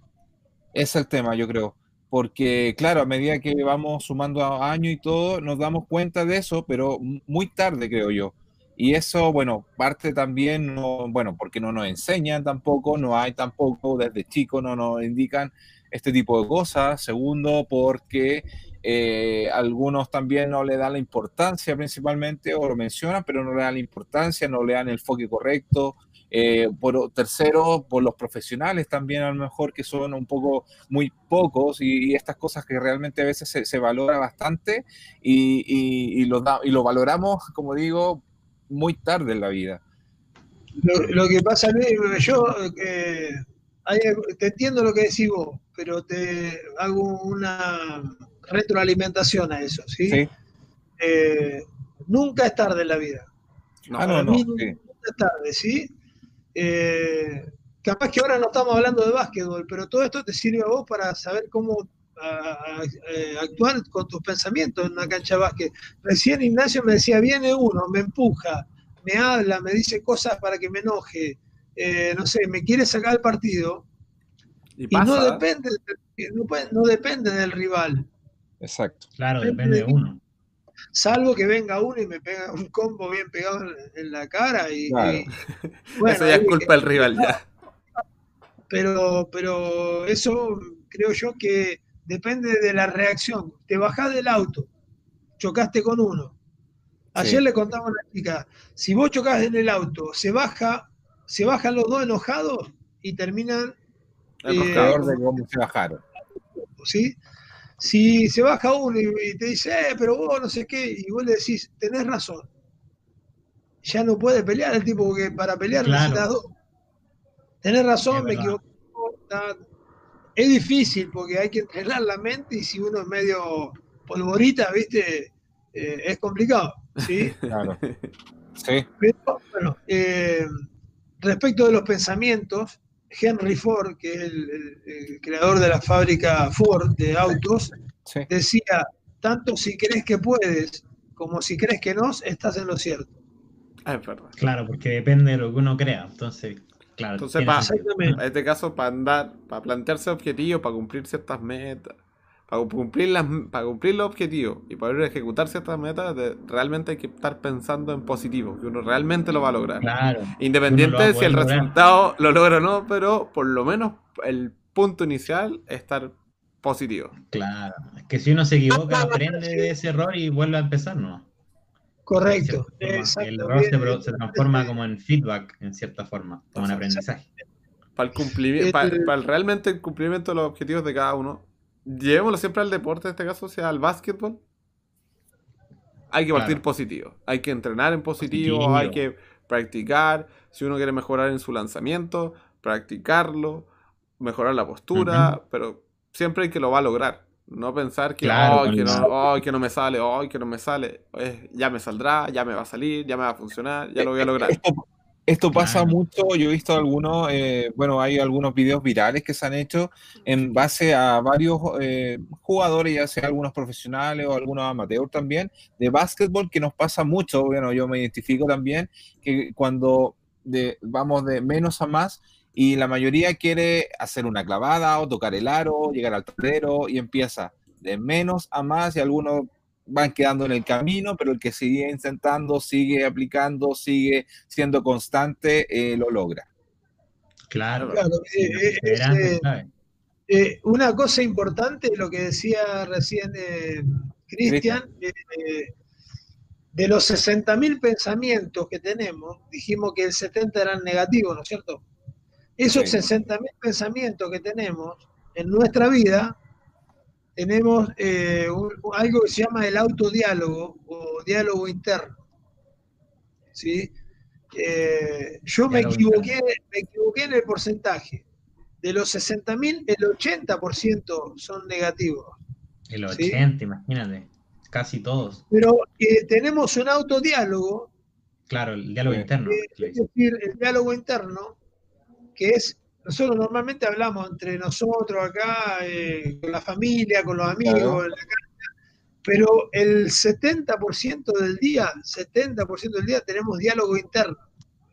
Ese es el tema, yo creo. Porque, claro, a medida que vamos sumando años y todo, nos damos cuenta de eso, pero muy tarde, creo yo. Y eso, bueno, parte también, no, bueno, porque no nos enseñan tampoco, no hay tampoco, desde chicos no nos indican este tipo de cosas. Segundo, porque eh, algunos también no le dan la importancia principalmente, o lo mencionan, pero no le dan la importancia, no le dan el enfoque correcto, Eh, por tercero, por los profesionales también a lo mejor que son un poco muy pocos y, estas cosas que realmente a veces se, valora bastante y, lo y lo valoramos, como digo, muy tarde en la vida. Lo, que pasa, yo eh, te entiendo lo que decís vos, pero te hago una retroalimentación a eso, ¿sí? Eh, nunca es tarde en la vida. No, ah, no, no, nunca es tarde, ¿sí? Eh, capaz que ahora no estamos hablando de básquetbol, pero todo esto te sirve a vos para saber cómo actuar con tus pensamientos en una cancha de básquet. Recién Ignacio me decía, viene uno, me empuja, me habla, me dice cosas para que me enoje, eh, no sé, me quiere sacar el partido. Y, no, depende, no, depende del rival. Exacto. Claro, depende, de uno. Salvo que venga uno y me pega un combo bien pegado en, la cara y, bueno, eso ya es culpa del rival ya. Pero, pero eso creo yo que depende de la reacción. Te bajás del auto, chocaste con uno, Ayer le contaba a una chica, si vos chocás en el auto, se baja, se bajan los dos enojados y terminan. El eh, de cómo se bajaron. ¿Sí? Si se baja uno y, te dice, eh, pero vos no sé qué, y vos le decís, tenés razón. Ya no puede pelear el tipo, porque para pelear claro. necesitas dos. Tenés razón, me equivoqué. Es difícil porque hay que entrenar la mente y si uno es medio polvorita, ¿viste? Eh, es complicado. ¿sí? Claro. Sí. Pero, bueno, eh, respecto de los pensamientos, Henry Ford, que es el, creador de la fábrica Ford de autos, decía, tanto si crees que puedes como si crees que no, estás en lo cierto. Ah, es verdad. Claro, porque depende de lo que uno crea. Entonces, claro. Entonces, para, en este caso, para andar, para plantearse objetivos, para cumplir ciertas metas, para cumplir, las, para cumplir los objetivos y poder ejecutar ciertas metas, realmente hay que estar pensando en positivo, que uno realmente lo va a lograr. Independiente de si el resultado lo logra o no, pero por lo menos el punto inicial es estar positivo. Claro, es que si uno se equivoca, aprende de ese error y vuelve a empezar, ¿no? Correcto. El error se, transforma como en feedback, en cierta forma, como en aprendizaje. Para el cumplimiento, para realmente el cumplimiento de los objetivos de cada uno, llevémoslo siempre al deporte, en este caso, sea al básquetbol. Hay que partir positivo. Hay que entrenar en positivo, hay que practicar. Si uno quiere mejorar en su lanzamiento, practicarlo, mejorar la postura, pero siempre hay que lo va a lograr. No pensar que, que, no, que no me sale, oh, que no me sale. ya me saldrá, ya me va a salir, ya me va a funcionar, ya lo voy a lograr. Esto pasa mucho, yo he visto algunos, eh, bueno, hay algunos videos virales que se han hecho en base a varios eh, jugadores, ya sea algunos profesionales o algunos amateurs también, de básquetbol, que nos pasa mucho, bueno, yo me identifico también, que cuando vamos de menos a más y la mayoría quiere hacer una clavada o tocar el aro, llegar al tablero y empieza de menos a más y algunos van quedando en el camino, pero el que sigue intentando, sigue aplicando, sigue siendo constante, eh, lo logra. Claro, eh, eh, una cosa importante, lo que decía recién Cristian, de los 60.000 pensamientos que tenemos, dijimos que el 70 eran negativos, ¿no es cierto? Esos 60.000 pensamientos que tenemos en nuestra vida tenemos eh, algo que se llama el autodiálogo o diálogo interno. ¿sí? Eh, yo me equivoqué, me equivoqué en el porcentaje. De los 60.000, el 80% son negativos. El 80, imagínate, casi todos. Pero eh, tenemos un autodiálogo. Claro, el diálogo interno. es decir, el diálogo interno, que es nosotros normalmente hablamos entre nosotros acá, eh, con la familia, con los amigos, en la casa, pero el 70% del día, 70% del día tenemos diálogo interno.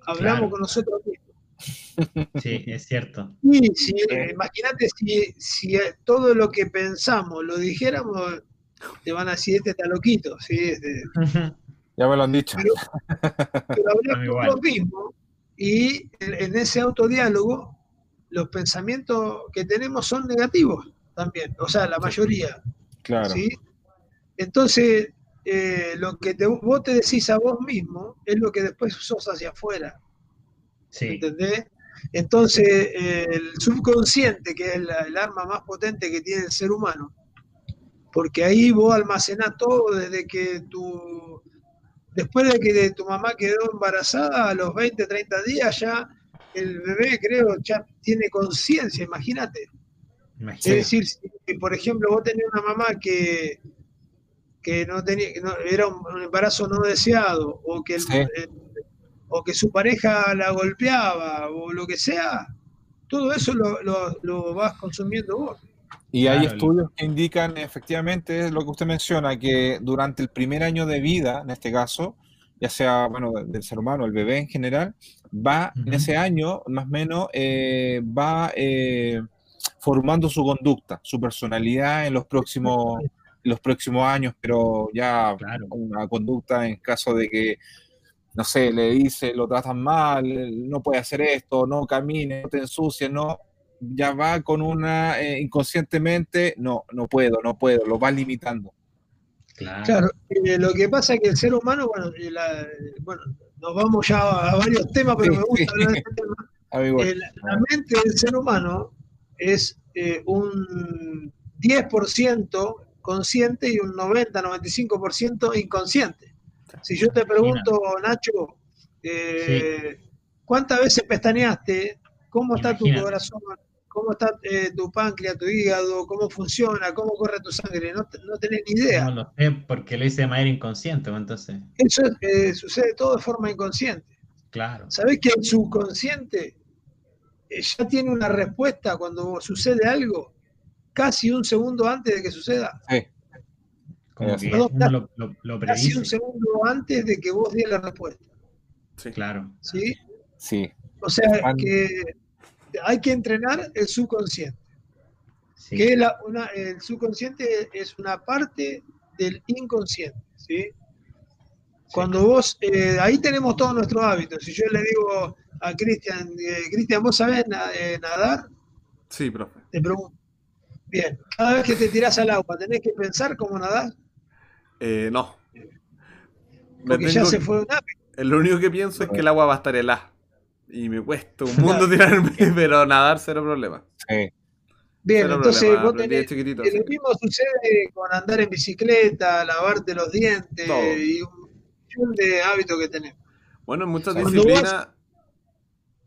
Hablamos con nosotros mismos. Sí, es cierto. Sí, imagínate si, si, todo lo que pensamos lo dijéramos, te van a decir, este está loquito. ¿sí? Este, ya me lo han dicho. Pero, hablamos lo mismo y en ese autodiálogo los pensamientos que tenemos son negativos también, o sea, la mayoría. Claro. ¿sí? Entonces, eh, lo que te, vos te decís a vos mismo es lo que después sos hacia afuera. Sí, ¿entendés? Entonces, eh, el subconsciente, que es la- el arma más potente que tiene el ser humano, porque ahí vos almacenás todo desde que tu, después de que de tu mamá quedó embarazada, a los 20, 30 días ya el bebé, creo, ya tiene conciencia, imagínate. Es decir, si, por ejemplo, vos tenés una mamá que, que no tenía, que no- era un, un embarazo no deseado, o que, el- Sí. el- o que su pareja la golpeaba, o lo que sea, todo eso lo, lo- lo vas consumiendo vos. Y hay Claro, estudios que indican efectivamente lo que usted menciona, que durante el primer año de vida, en este caso, ya sea, bueno, de- del ser humano, el bebé en general, va en ese año, más o menos, eh, va eh, formando su conducta, su personalidad en los próximos, en los próximos años, pero ya Claro. una conducta en caso de que, no sé, le dice, lo tratan mal, no puede hacer esto, no camine, no te ensucies, no, ya va con una, eh, inconscientemente, no, no puedo, no puedo, lo va limitando. Claro. Claro, eh, lo que pasa es que el ser humano, bueno, la- bueno, nos vamos ya a varios temas, pero me gusta hablar de este tema. Eh, la, la mente del ser humano es eh, un 10% consciente y un 90-95% inconsciente. Si yo te pregunto, Nacho, eh, ¿cuántas veces pestañeaste? ¿Cómo está tu corazón? ¿Cómo está eh, tu páncreas, tu hígado? ¿Cómo funciona? ¿Cómo corre tu sangre? No, no tenés ni idea. No lo sé porque lo hice de manera inconsciente, pues, entonces, Eso eh, sucede todo de forma inconsciente. claro. ¿Sabés que el subconsciente eh, ya tiene una respuesta cuando sucede algo casi un segundo antes de que suceda? sí, Como que uno lo, lo, lo Casi un segundo antes de que vos des la respuesta. Sí. Claro. ¿sí? sí, O sea que hay que entrenar el subconsciente. Sí. Que la- una- el subconsciente es una parte del inconsciente. ¿sí? Cuando vos, eh, ahí tenemos todos nuestros hábitos. Si yo le digo a Cristian, eh, Cristian, ¿vos sabés na- eh, nadar? Sí, profe. Te pregunto. Bien, cada vez que te tirás al agua, ¿tenés que pensar cómo nadar? Eh, no. Me Porque ya tengo se fue un hábito. Lo único que pienso es que el agua va a estar helada. Y me cuesta un mundo tirarme, pero nadar cero problema. sí, Bien, Cero entonces problema, vos tenés, chiquitito. eh, sí. lo mismo sucede con andar en bicicleta, lavarte los dientes Todo. y un millón de hábitos que tenemos. Bueno, en muchas Cuando disciplinas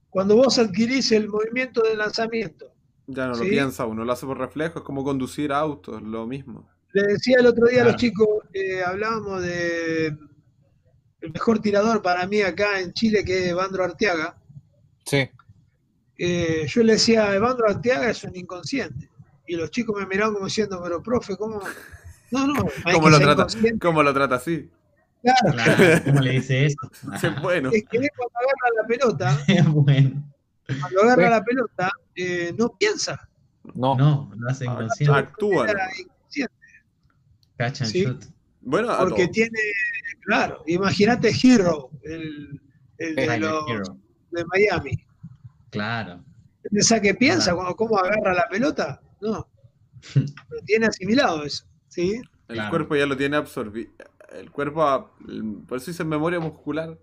Cuando vos adquirís el movimiento de lanzamiento, ya no lo Sí. piensa uno, lo hace por reflejo, es como conducir autos, lo mismo. le decía el otro día a los Claro. chicos, eh, hablábamos de el mejor tirador para mí acá en Chile, que es Evandro Arteaga. Sí, Eh, yo le decía, Evandro Arteaga es un inconsciente. Y los chicos me miraban como diciendo, pero profe, ¿cómo? No, no, ¿Cómo lo trata? ¿Cómo lo trata así? Claro, Claro, ¿cómo le dice eso? Bueno. es que él cuando agarra la pelota, bueno, cuando agarra la pelota, eh, no piensa. no, no, lo hace inconsciente. Actúa. Catch and Sí. shoot. Bueno, porque tiene, claro, imagínate Hero, el, el de, los- Hero. De Miami. Claro. ¿Pensás que piensa cuando cómo agarra la pelota? No, lo tiene asimilado eso, ¿sí? El Claro. cuerpo ya lo tiene absorbido. El cuerpo, por eso dice memoria muscular.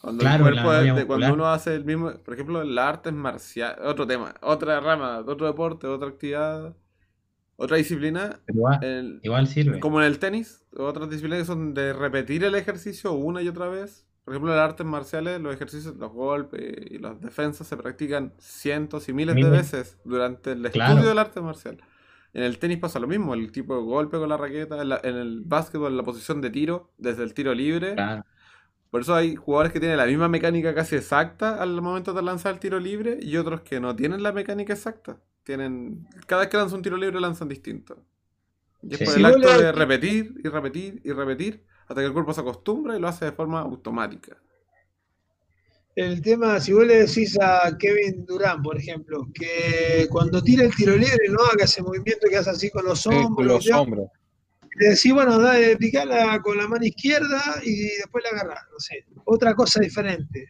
Cuando Claro, el la cuerpo, de- cuando uno hace el mismo, por ejemplo, las artes marciales, otro tema, otra rama, otro deporte, otra actividad, otra disciplina, igual, el- igual sirve. como en el tenis, otras disciplinas que son de repetir el ejercicio una y otra vez. Por ejemplo, en las artes marciales, los ejercicios, los golpes y las defensas se practican cientos y miles de veces durante el Claro. estudio del arte marcial. En el tenis pasa lo mismo, el tipo de golpe con la raqueta, en, la- en el básquetbol, la posición de tiro, desde el tiro libre. Claro. Por eso hay jugadores que tienen la misma mecánica casi exacta al momento de lanzar el tiro libre y otros que no tienen la mecánica exacta. Tienen, cada vez que lanzan un tiro libre lanzan distinto. Y es Sí. por el acto de repetir y repetir y repetir hasta que el cuerpo se acostumbra y lo hace de forma automática. El tema, si vos le decís a Kevin Durán, por ejemplo, que cuando tira el tiro libre no haga ese movimiento que hace así con los sí, hombros, con los ¿ya? hombros. le decís, bueno, dale, picala con la mano izquierda y después la agarrás, no sé. Otra cosa diferente.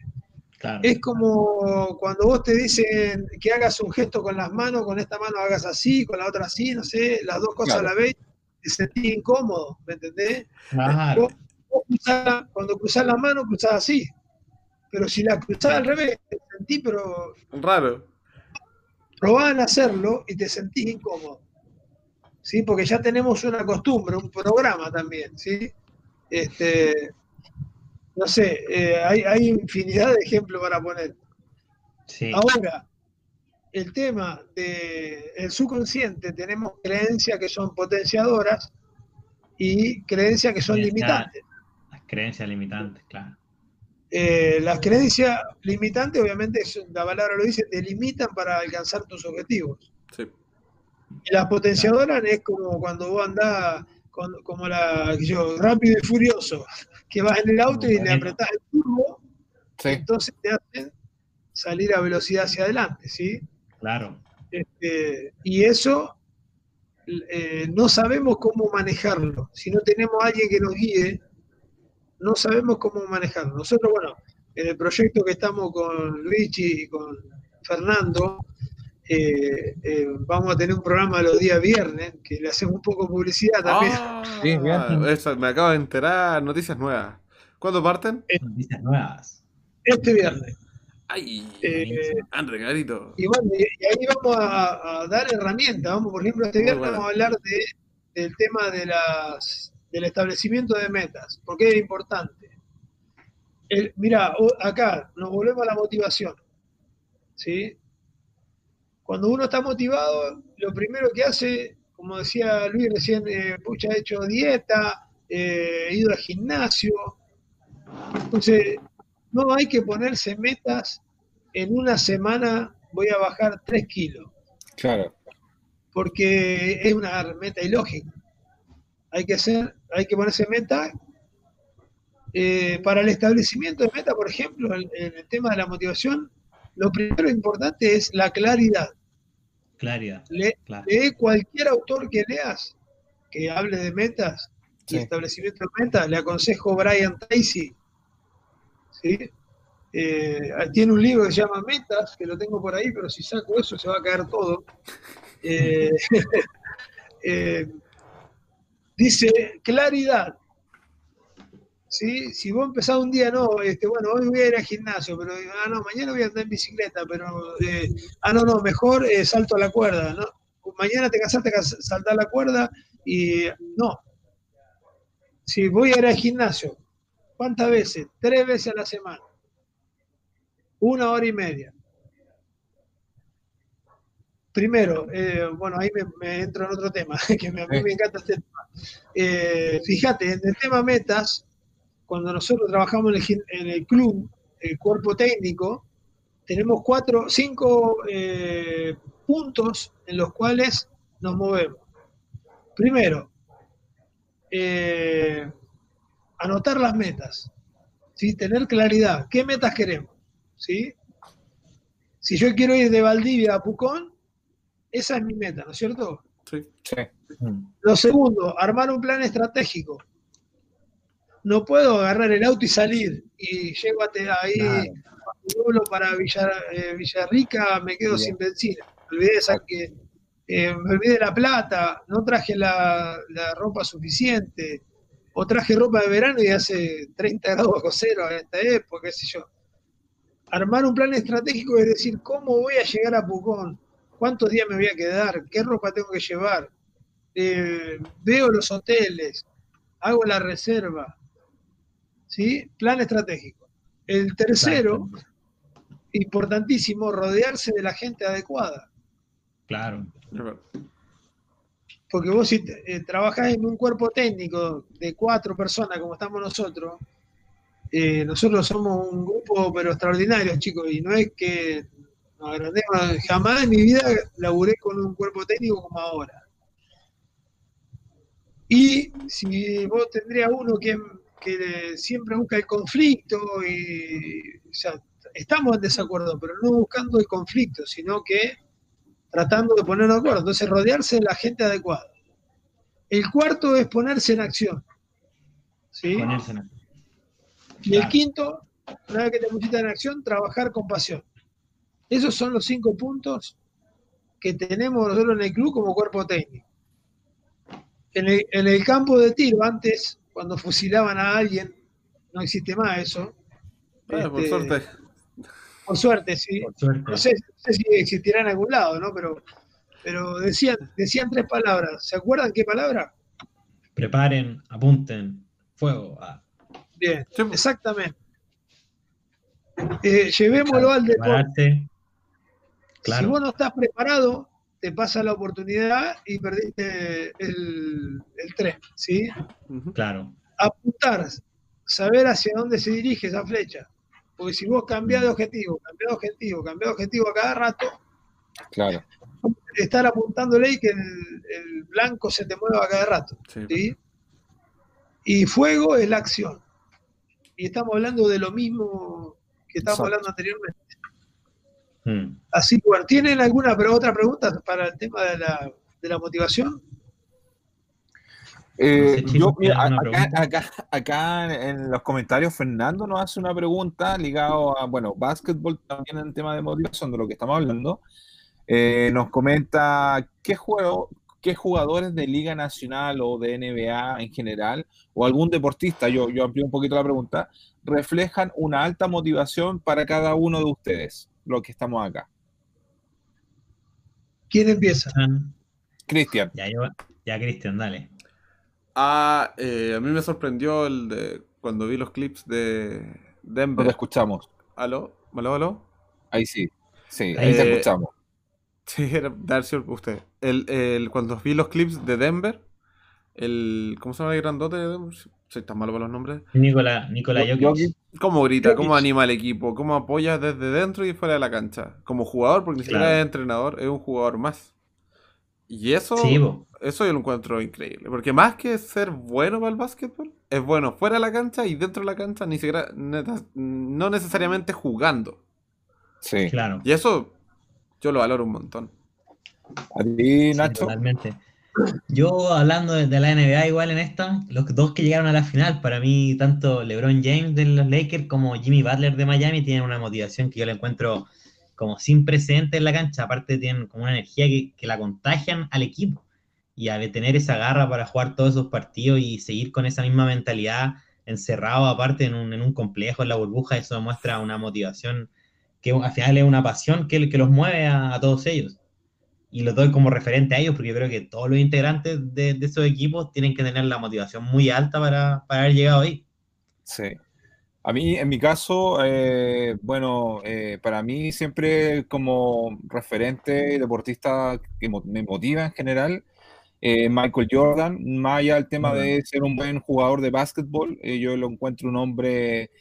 Claro. Es como cuando vos te dicen que hagas un gesto con las manos, con esta mano hagas así, con la otra así, no sé, las dos cosas Claro. a la vez, te sentís incómodo, ¿me entendés? Claro. Vos- vos cruzás- cuando cruzás la mano, cruzás así. Pero si la cruzás al revés, te sentís, pero Raro. probaban a hacerlo y te sentís incómodo. ¿Sí? Porque ya tenemos una costumbre, un programa también, ¿sí? Este, no sé, eh, hay, hay infinidad de ejemplos para poner. Sí, Ahora, el tema del subconsciente, tenemos creencias que son potenciadoras y creencias que son limitantes. las creencias limitantes, claro. Eh, las creencias limitantes, obviamente, la palabra lo dice, te limitan para alcanzar tus objetivos. Sí. Y las potenciadoras es como cuando vos andás con- como la, yo, rápido y furioso, que vas en el auto y le apretás el turbo, Sí, entonces te hacen salir a velocidad hacia adelante, ¿sí? Claro. Este, y eso eh, no sabemos cómo manejarlo. Si no tenemos a alguien que nos guíe, no sabemos cómo manejarlo. Nosotros, bueno, en el proyecto que estamos con Richie y con Fernando, eh, eh, vamos a tener un programa los días viernes, que le hacemos un poco de publicidad también. Ah, Sí, bien. eso, me acabo de enterar. Noticias nuevas. ¿Cuándo parten? Noticias nuevas. Este viernes. Ay, Eh. Y bueno, y, ahí vamos a, a dar herramientas. Vamos, por ejemplo, este viernes vamos a hablar de, del tema de las, del establecimiento de metas, porque es importante. El, mira, o- acá nos volvemos a la motivación. ¿sí? Cuando uno está motivado, lo primero que hace, como decía Luis recién, eh, pucha, ha hecho dieta, eh, he ido al gimnasio. Entonces, no hay que ponerse metas en una semana voy a bajar 3 kilos, claro. porque es una meta ilógica. Hay que hacer, hay que ponerse meta. eh, para el establecimiento de meta, por ejemplo, en, en el tema de la motivación, lo primero importante es la claridad. Claridad, Le- claro. lee cualquier autor que leas que hable de metas y Sí. establecimiento de metas. Le aconsejo Brian Tracy. Eh, tiene un libro que se llama Metas, que lo tengo por ahí, pero si saco eso se va a caer todo. Eh, eh, dice claridad. ¿sí? Si vos empezás un día, no, este, bueno, hoy voy a ir al gimnasio, pero ah, no, mañana voy a andar en bicicleta, pero ah, no, no, mejor salto a la cuerda, ¿no? Mañana te cansaste de saltar la cuerda y no. Si voy a ir al gimnasio, ¿cuántas veces? Tres veces a la semana. Una hora y media. Primero, eh, bueno, ahí me, me entro en otro tema, que me- a mí me encanta este tema. Eh, fíjate, en el tema metas, cuando nosotros trabajamos en el, gim- en el club, el cuerpo técnico, tenemos cuatro, cinco eh, puntos en los cuales nos movemos. Primero, eh, anotar las metas, ¿sí? tener claridad. ¿Qué metas queremos? ¿sí? Si yo quiero ir de Valdivia a Pucón, esa es mi meta, ¿no es cierto? Sí. Sí. Mm. Lo segundo, armar un plan estratégico. No puedo agarrar el auto y salir y llego hasta ahí, Claro. vuelo para Villar, eh, Villarrica, me quedo Bien. sin benzina. Me olvidé, que, eh, me olvidé la plata, no traje la, la ropa suficiente, o traje ropa de verano y hace 30 grados bajo cero en esta época, qué sé yo. Armar un plan estratégico es decir, ¿cómo voy a llegar a Pucón? ¿Cuántos días me voy a quedar? ¿Qué ropa tengo que llevar? Eh, veo los hoteles, hago la reserva. ¿Sí? Plan estratégico. El tercero, importantísimo, rodearse de la gente adecuada. Claro. Porque vos si eh, trabajás en un cuerpo técnico de cuatro personas como estamos nosotros, eh, nosotros somos un grupo pero extraordinario, chicos, y no es que agrandemos, jamás en mi vida laburé con un cuerpo técnico como ahora. Y si vos tendrías uno que, siempre busca el conflicto, y, o estamos en desacuerdo, pero no buscando el conflicto, sino que tratando de ponernos de acuerdo. Entonces, rodearse de la gente adecuada. El cuarto es ponerse en acción. ¿sí? Ponerse en Y el Claro. quinto, una vez que te pusiste en acción, trabajar con pasión. Esos son los cinco puntos que tenemos nosotros en el club como cuerpo técnico. En el, en el campo de tiro, antes, cuando fusilaban a alguien, no existe más eso, Ah, por Este, suerte. Por suerte, sí. Por suerte. No sé, no sé si existirá en algún lado, ¿no? Pero, pero decían, decían tres palabras. ¿Se acuerdan qué palabra? Preparen, apunten, fuego. Ah, Bien, Sí, exactamente. Eh, llevémoslo al deporte. prepararse. Si Claro, vos no estás preparado, te pasa la oportunidad y perdiste el, el tren, ¿sí? claro. Apuntar, saber hacia dónde se dirige esa flecha. Porque si vos cambiás de objetivo, cambiás de objetivo, cambiás de objetivo a cada rato, Claro. estar apuntándole y que el, el blanco se te mueva a cada rato. Sí. ¿sí? Y fuego es la acción. Y estamos hablando de lo mismo que estábamos Exacto. hablando anteriormente. Mm. Así que, bueno, ¿tienen alguna pero otra pregunta para el tema de la, de la motivación? Eh, sé, yo, mira, ¿tienen alguna acá, acá, acá en los comentarios, Fernando nos hace una pregunta ligado a, bueno, básquetbol también en tema de motivación, de lo que estamos hablando. Eh, nos comenta qué juego, qué jugadores de Liga Nacional o de NBA en general, o algún deportista, yo, yo amplío un poquito la pregunta, reflejan una alta motivación para cada uno de ustedes, los que estamos acá. ¿Quién empieza? Cristian, Ya, yo, ya, Cristian, dale. Ah, eh, a mí me sorprendió el de cuando vi los clips de no te Denver. escuchamos. ¿Aló? ¿Aló? ¿Aló? Ahí sí, sí, Ahí ahí te Eh, escuchamos. Sí, era dar sido usted. El, el- cuando vi los clips de Denver, el, ¿cómo se llama el grandote de Denver? Soy tan malo para los nombres. Nicola, Nicola Jokic. ¿Cómo grita? Jokic. ¿Cómo anima al equipo? ¿Cómo apoya desde dentro y fuera de la cancha? Como jugador, porque ni siquiera Claro. es entrenador, es un jugador más. Y eso, Sí, eso yo lo encuentro increíble. Porque más que ser bueno para el básquetbol, es bueno fuera de la cancha y dentro de la cancha, ni siquiera, neta- no necesariamente jugando. Sí. Claro. Y eso yo lo valoro un montón. A ti, Sí, Nacho. totalmente. Yo hablando de, de la NBA igual en esta, los dos que llegaron a la final, para mí tanto LeBron James de los Lakers como Jimmy Butler de Miami tienen una motivación que yo la encuentro como sin precedentes en la cancha, aparte tienen como una energía que, que la contagian al equipo y al tener esa garra para jugar todos esos partidos y seguir con esa misma mentalidad encerrado aparte en un, en un complejo, en la burbuja, eso demuestra una motivación que al final es una pasión que, que los mueve a, a todos ellos y lo doy como referente a ellos porque yo creo que todos los integrantes de, de esos equipos tienen que tener la motivación muy alta para, para haber llegado ahí. Sí. A mí, en mi caso, eh, bueno, eh, para mí siempre como referente y deportista que mo- me motiva en general, eh, Michael Jordan, más allá del tema de ser un buen jugador de básquetbol, eh, yo lo encuentro un hombre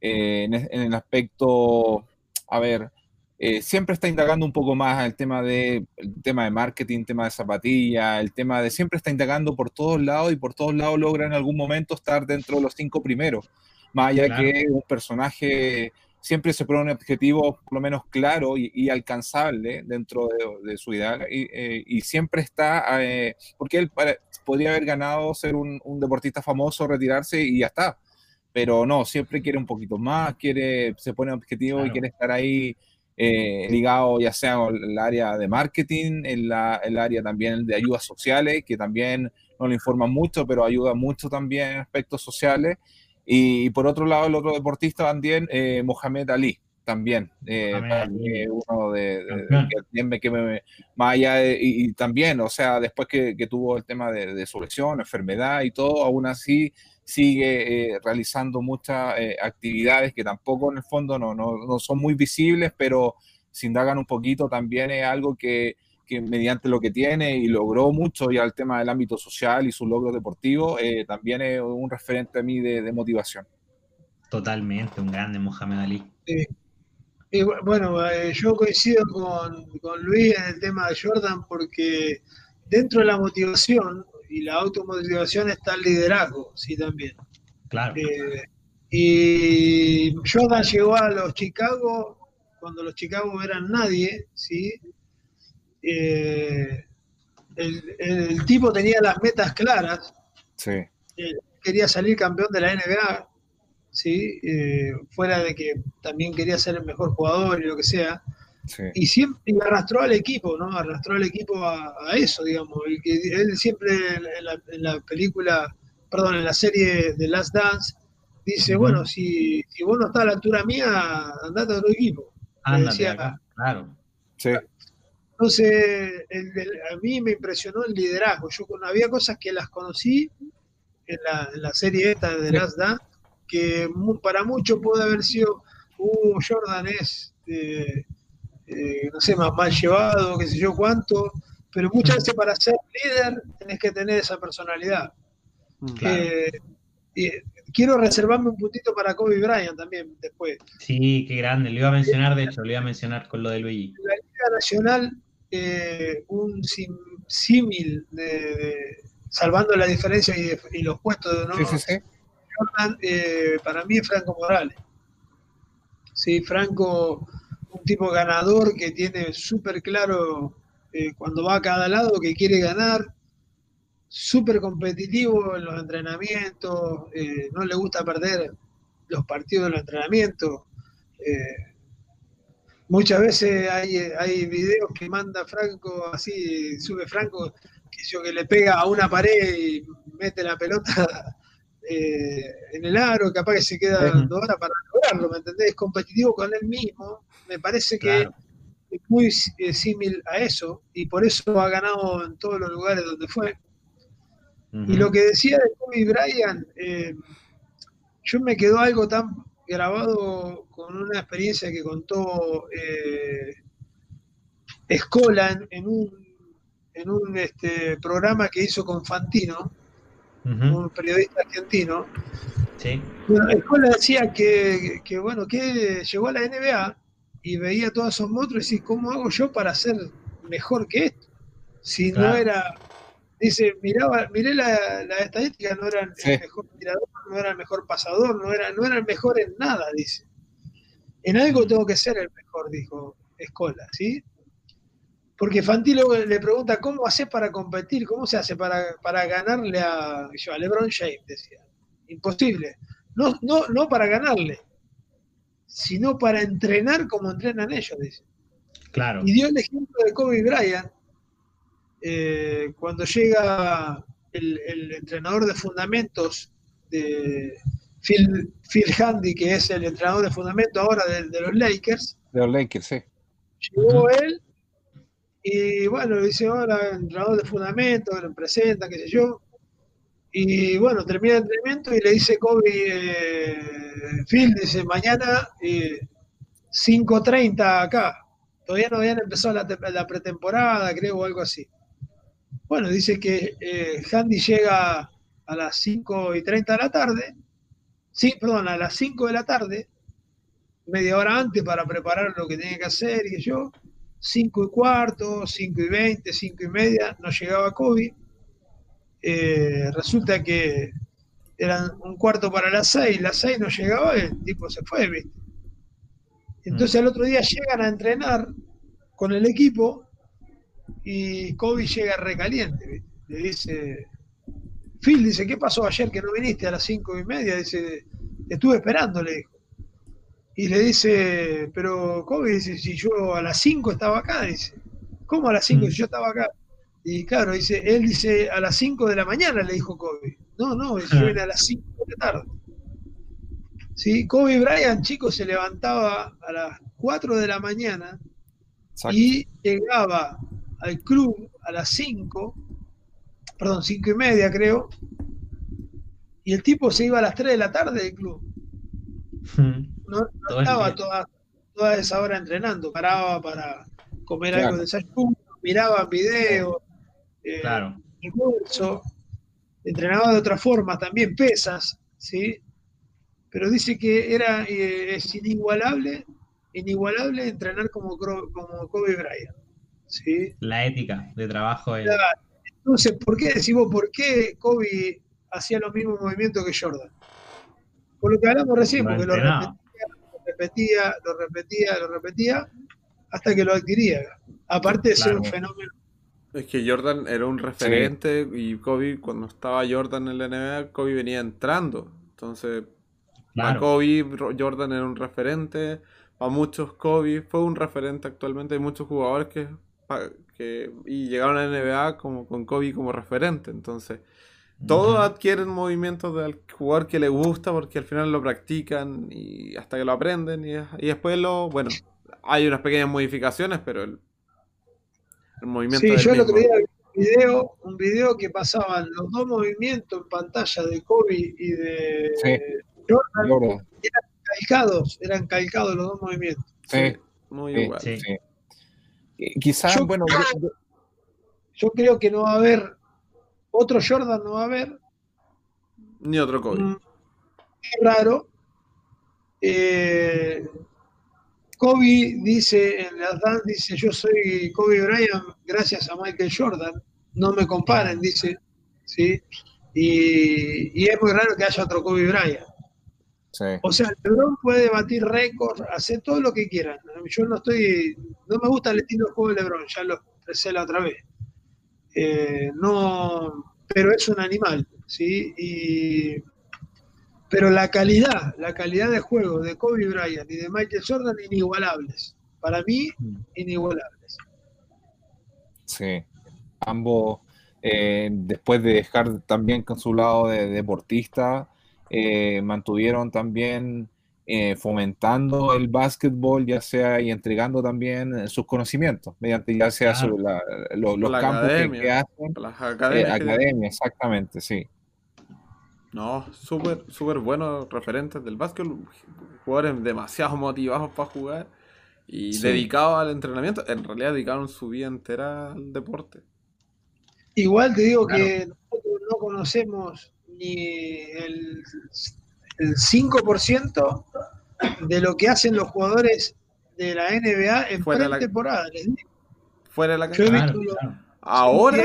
en, en el aspecto, a ver, eh, siempre está indagando un poco más el tema de, el tema de marketing, tema de zapatilla, el tema de siempre está indagando por todos lados y por todos lados logra en algún momento estar dentro de los cinco primeros. Más allá Claro. que un personaje siempre se pone un objetivo por lo menos claro y, y alcanzable dentro de, de su ideal y, eh, y siempre está, eh, porque él para- podría haber ganado ser un, un deportista famoso, retirarse y ya está, pero no, siempre quiere un poquito más, quiere, se pone objetivo y Claro. quiere estar ahí eh, ligado ya sea en el área de marketing, en la, el área también de ayudas sociales, que también no le informan mucho, pero ayuda mucho también en aspectos sociales. Y, por otro lado, el otro deportista también, eh, Mohamed Ali, también. eh, para mí uno de, que me- que me- más allá y, y también, o sea, después que, que tuvo el tema de, de su lesión, enfermedad y todo, aún así sigue eh, realizando muchas eh, actividades que tampoco en el fondo no, no, no son muy visibles, pero si indagan un poquito también es algo que, que mediante lo que tiene y logró mucho ya el tema del ámbito social y sus logros deportivos, eh, también es un referente a mí de, de motivación. Totalmente, un grande Mohamed Ali. Y bueno, eh, yo coincido con, con Luis en el tema de Jordan porque dentro de la motivación y la automotivación está el liderazgo, sí, también. Claro, Eh, y Jordan llegó a los Chicago cuando los Chicago eran nadie, ¿sí? Eh, el, el tipo tenía las metas claras, Sí, quería salir campeón de la NBA, ¿sí? Eh, fuera de que también quería ser el mejor jugador y lo que sea. sí, Y siempre y arrastró al equipo, ¿no? Arrastró al equipo a, a eso, digamos. El que, él siempre en la, en la película, perdón, en la serie de Last Dance, Dice, bueno, si, si vos no estás a la altura mía, andate a otro equipo. Le Ándate decía, acá, claro. Sí, Entonces, el del- a mí me impresionó el liderazgo. Yo había cosas que las conocí en la, en la serie esta de. Last Dance, que para muchos puede haber sido, uh, Jordan es, eh, eh, no sé, más mal llevado, qué sé yo cuánto, pero muchas veces para ser líder tenés que tener esa personalidad. Mm. Claro. Eh, y quiero reservarme un puntito para Kobe Bryant también después. Sí, qué grande. Lo iba a mencionar, de hecho, lo iba a mencionar con lo de Luigi. la Liga Nacional eh, un símil de, de- salvando la diferencia y, y los puestos de ¿no? sí, sí, sí. Jordan, eh, para mí es Franco Morales. Sí, Franco, un tipo ganador que tiene súper claro eh, cuando va a cada lado que quiere ganar, súper competitivo en los entrenamientos, eh, no le gusta perder los partidos de los entrenamientos. eh, muchas veces hay, hay videos que manda Franco así, sube Franco, que, yo, que le pega a una pared y mete la pelota eh, en el aro, capaz que se queda Ujú. dos horas para lograrlo, ¿me entendés? Es competitivo con él mismo. Me parece que es muy eh, símil a eso y por eso ha ganado en todos los lugares donde fue. Y lo que decía de Kobe Bryant, eh, yo me quedó algo tan grabado con una experiencia que contó eh, Escola en, en un, en un este, programa que hizo con Fantino, un periodista argentino. Sí, Bueno, Escola decía que, que, bueno, que llegó a la NBA y veía todos esos monstruos y decía, ¿cómo hago yo para ser mejor que esto? Si no era, dice, miraba, miré la, la estadística, no era el Sí. mejor tirador, no era el mejor pasador, no era, no era el mejor en nada, dice. En algo tengo que ser el mejor, dijo Escola, ¿sí? Porque Fantino le pregunta, ¿cómo hace para competir? ¿Cómo se hace para, para ganarle a, yo, a LeBron James? Decía. Imposible. No, no, no para ganarle, sino para entrenar como entrenan ellos, dice. claro. Y dio el ejemplo de Kobe Bryant, eh, cuando llega el, el entrenador de fundamentos de Phil, Phil Handy, que es el entrenador de fundamentos ahora de, de los Lakers, De los Lakers, sí. llegó él y bueno, le dice, hola, entrenador de fundamentos, lo presenta, qué sé yo. Y bueno, termina el entrenamiento y le dice Kobe, eh, Phil, dice, mañana eh, 5.30 acá. Todavía no habían empezado la, la pretemporada, creo, o algo así. Bueno, dice que eh, Handy llega a las 5 y 30 de la tarde, sí, perdón, a las 5 de la tarde, media hora antes para preparar lo que tenía que hacer y yo, 5 y cuarto, 5 y 20, 5 y media, no llegaba Kobe. Eh, resulta que eran un cuarto para las 6, las 6 no llegaba, el tipo se fue, ¿viste? Entonces al otro día llegan a entrenar con el equipo y Kobe llega recaliente. Le dice, Phil dice, ¿qué pasó ayer que no viniste a las 5 y media? Dice, te estuve esperando, le dijo. Y le dice, pero Kobe dice, si yo a las 5 estaba acá, dice, ¿cómo a las 5 Mm. si yo estaba acá? Y claro, dice, él dice, a las 5 de la mañana, le dijo Kobe. No, no, dice, yo vine a las 5 de la tarde. Sí, Kobe Bryant, chicos, se levantaba a las 4 de la mañana Exacto. y llegaba al club a las 5, perdón, 5 y media creo, y el tipo se iba a las 3 de la tarde del club. No, no estaba toda, toda esa hora entrenando, paraba para comer Claro. algo de desayuno, miraba videos, eh, Claro. almuerzo, entrenaba de otra forma, también pesas, ¿sí? Pero dice que era, eh, es inigualable, inigualable entrenar como, como Kobe Bryant, ¿sí? La ética de trabajo es. Entonces, ¿por qué decimos por qué Kobe hacía los mismos movimientos que Jordan? Por lo que hablamos recién, porque lo repetía, lo repetía, lo repetía, lo repetía, hasta que lo adquiría. Aparte de ser un fenómeno. Es que Jordan era un referente y Kobe, cuando estaba Jordan en la NBA, Kobe venía entrando. Entonces, para Claro. Kobe, Ro- Jordan era un referente. Para muchos, Kobe fue un referente actualmente. Hay muchos jugadores que, que y llegaron a la NBA como, con Kobe como referente. Entonces, todos adquieren movimientos del jugador que le gusta porque al final lo practican y hasta que lo aprenden y, y después lo, bueno, hay unas pequeñas modificaciones, pero el, el movimiento Sí, yo el otro día vi un video, un video que pasaban los dos movimientos en pantalla de Kobe y de Sí. Jordan, Jordan. calcados, eran calcados los dos movimientos. Sí, Muy sí, igual. Sí. Eh, Quizás, Yo- bueno, yo- yo- Yo creo que no va a haber otro Jordan, no va a haber. Ni otro Kobe. Mm, Es raro. Eh, Kobe dice en la dance, dice yo soy Kobe Bryant gracias a Michael Jordan. No me comparen, dice. ¿sí? Y, y es muy raro que haya otro Kobe Bryant. Sí. O sea, LeBron puede batir récords, hacer todo lo que quiera. Yo no estoy, no me gusta el estilo de juego de LeBron, ya lo expresé la otra vez. Eh, no, pero es un animal, ¿sí? Y, pero la calidad, la calidad de juego de Kobe Bryant y de Michael Jordan inigualables. Para mí, inigualables. Sí, ambos, eh, después de dejar también con su lado de deportista, eh, mantuvieron también eh, fomentando el básquetbol, ya sea y entregando también eh, sus conocimientos, mediante ya sea Claro. su- la- lo- los La campos que, academia. que hacen. Las eh, academias. academia, exactamente, sí. No, súper, súper buenos referentes del básquet. Jugadores demasiado motivados para jugar y Sí. dedicados al entrenamiento. En realidad dedicaron su vida entera al deporte. Igual te digo Claro. que nosotros no conocemos ni el, el 5% de lo que hacen los jugadores de la NBA en Fuera la- pretemporada. Les digo, Fuera de la cancha. Claro, claro. Ahora,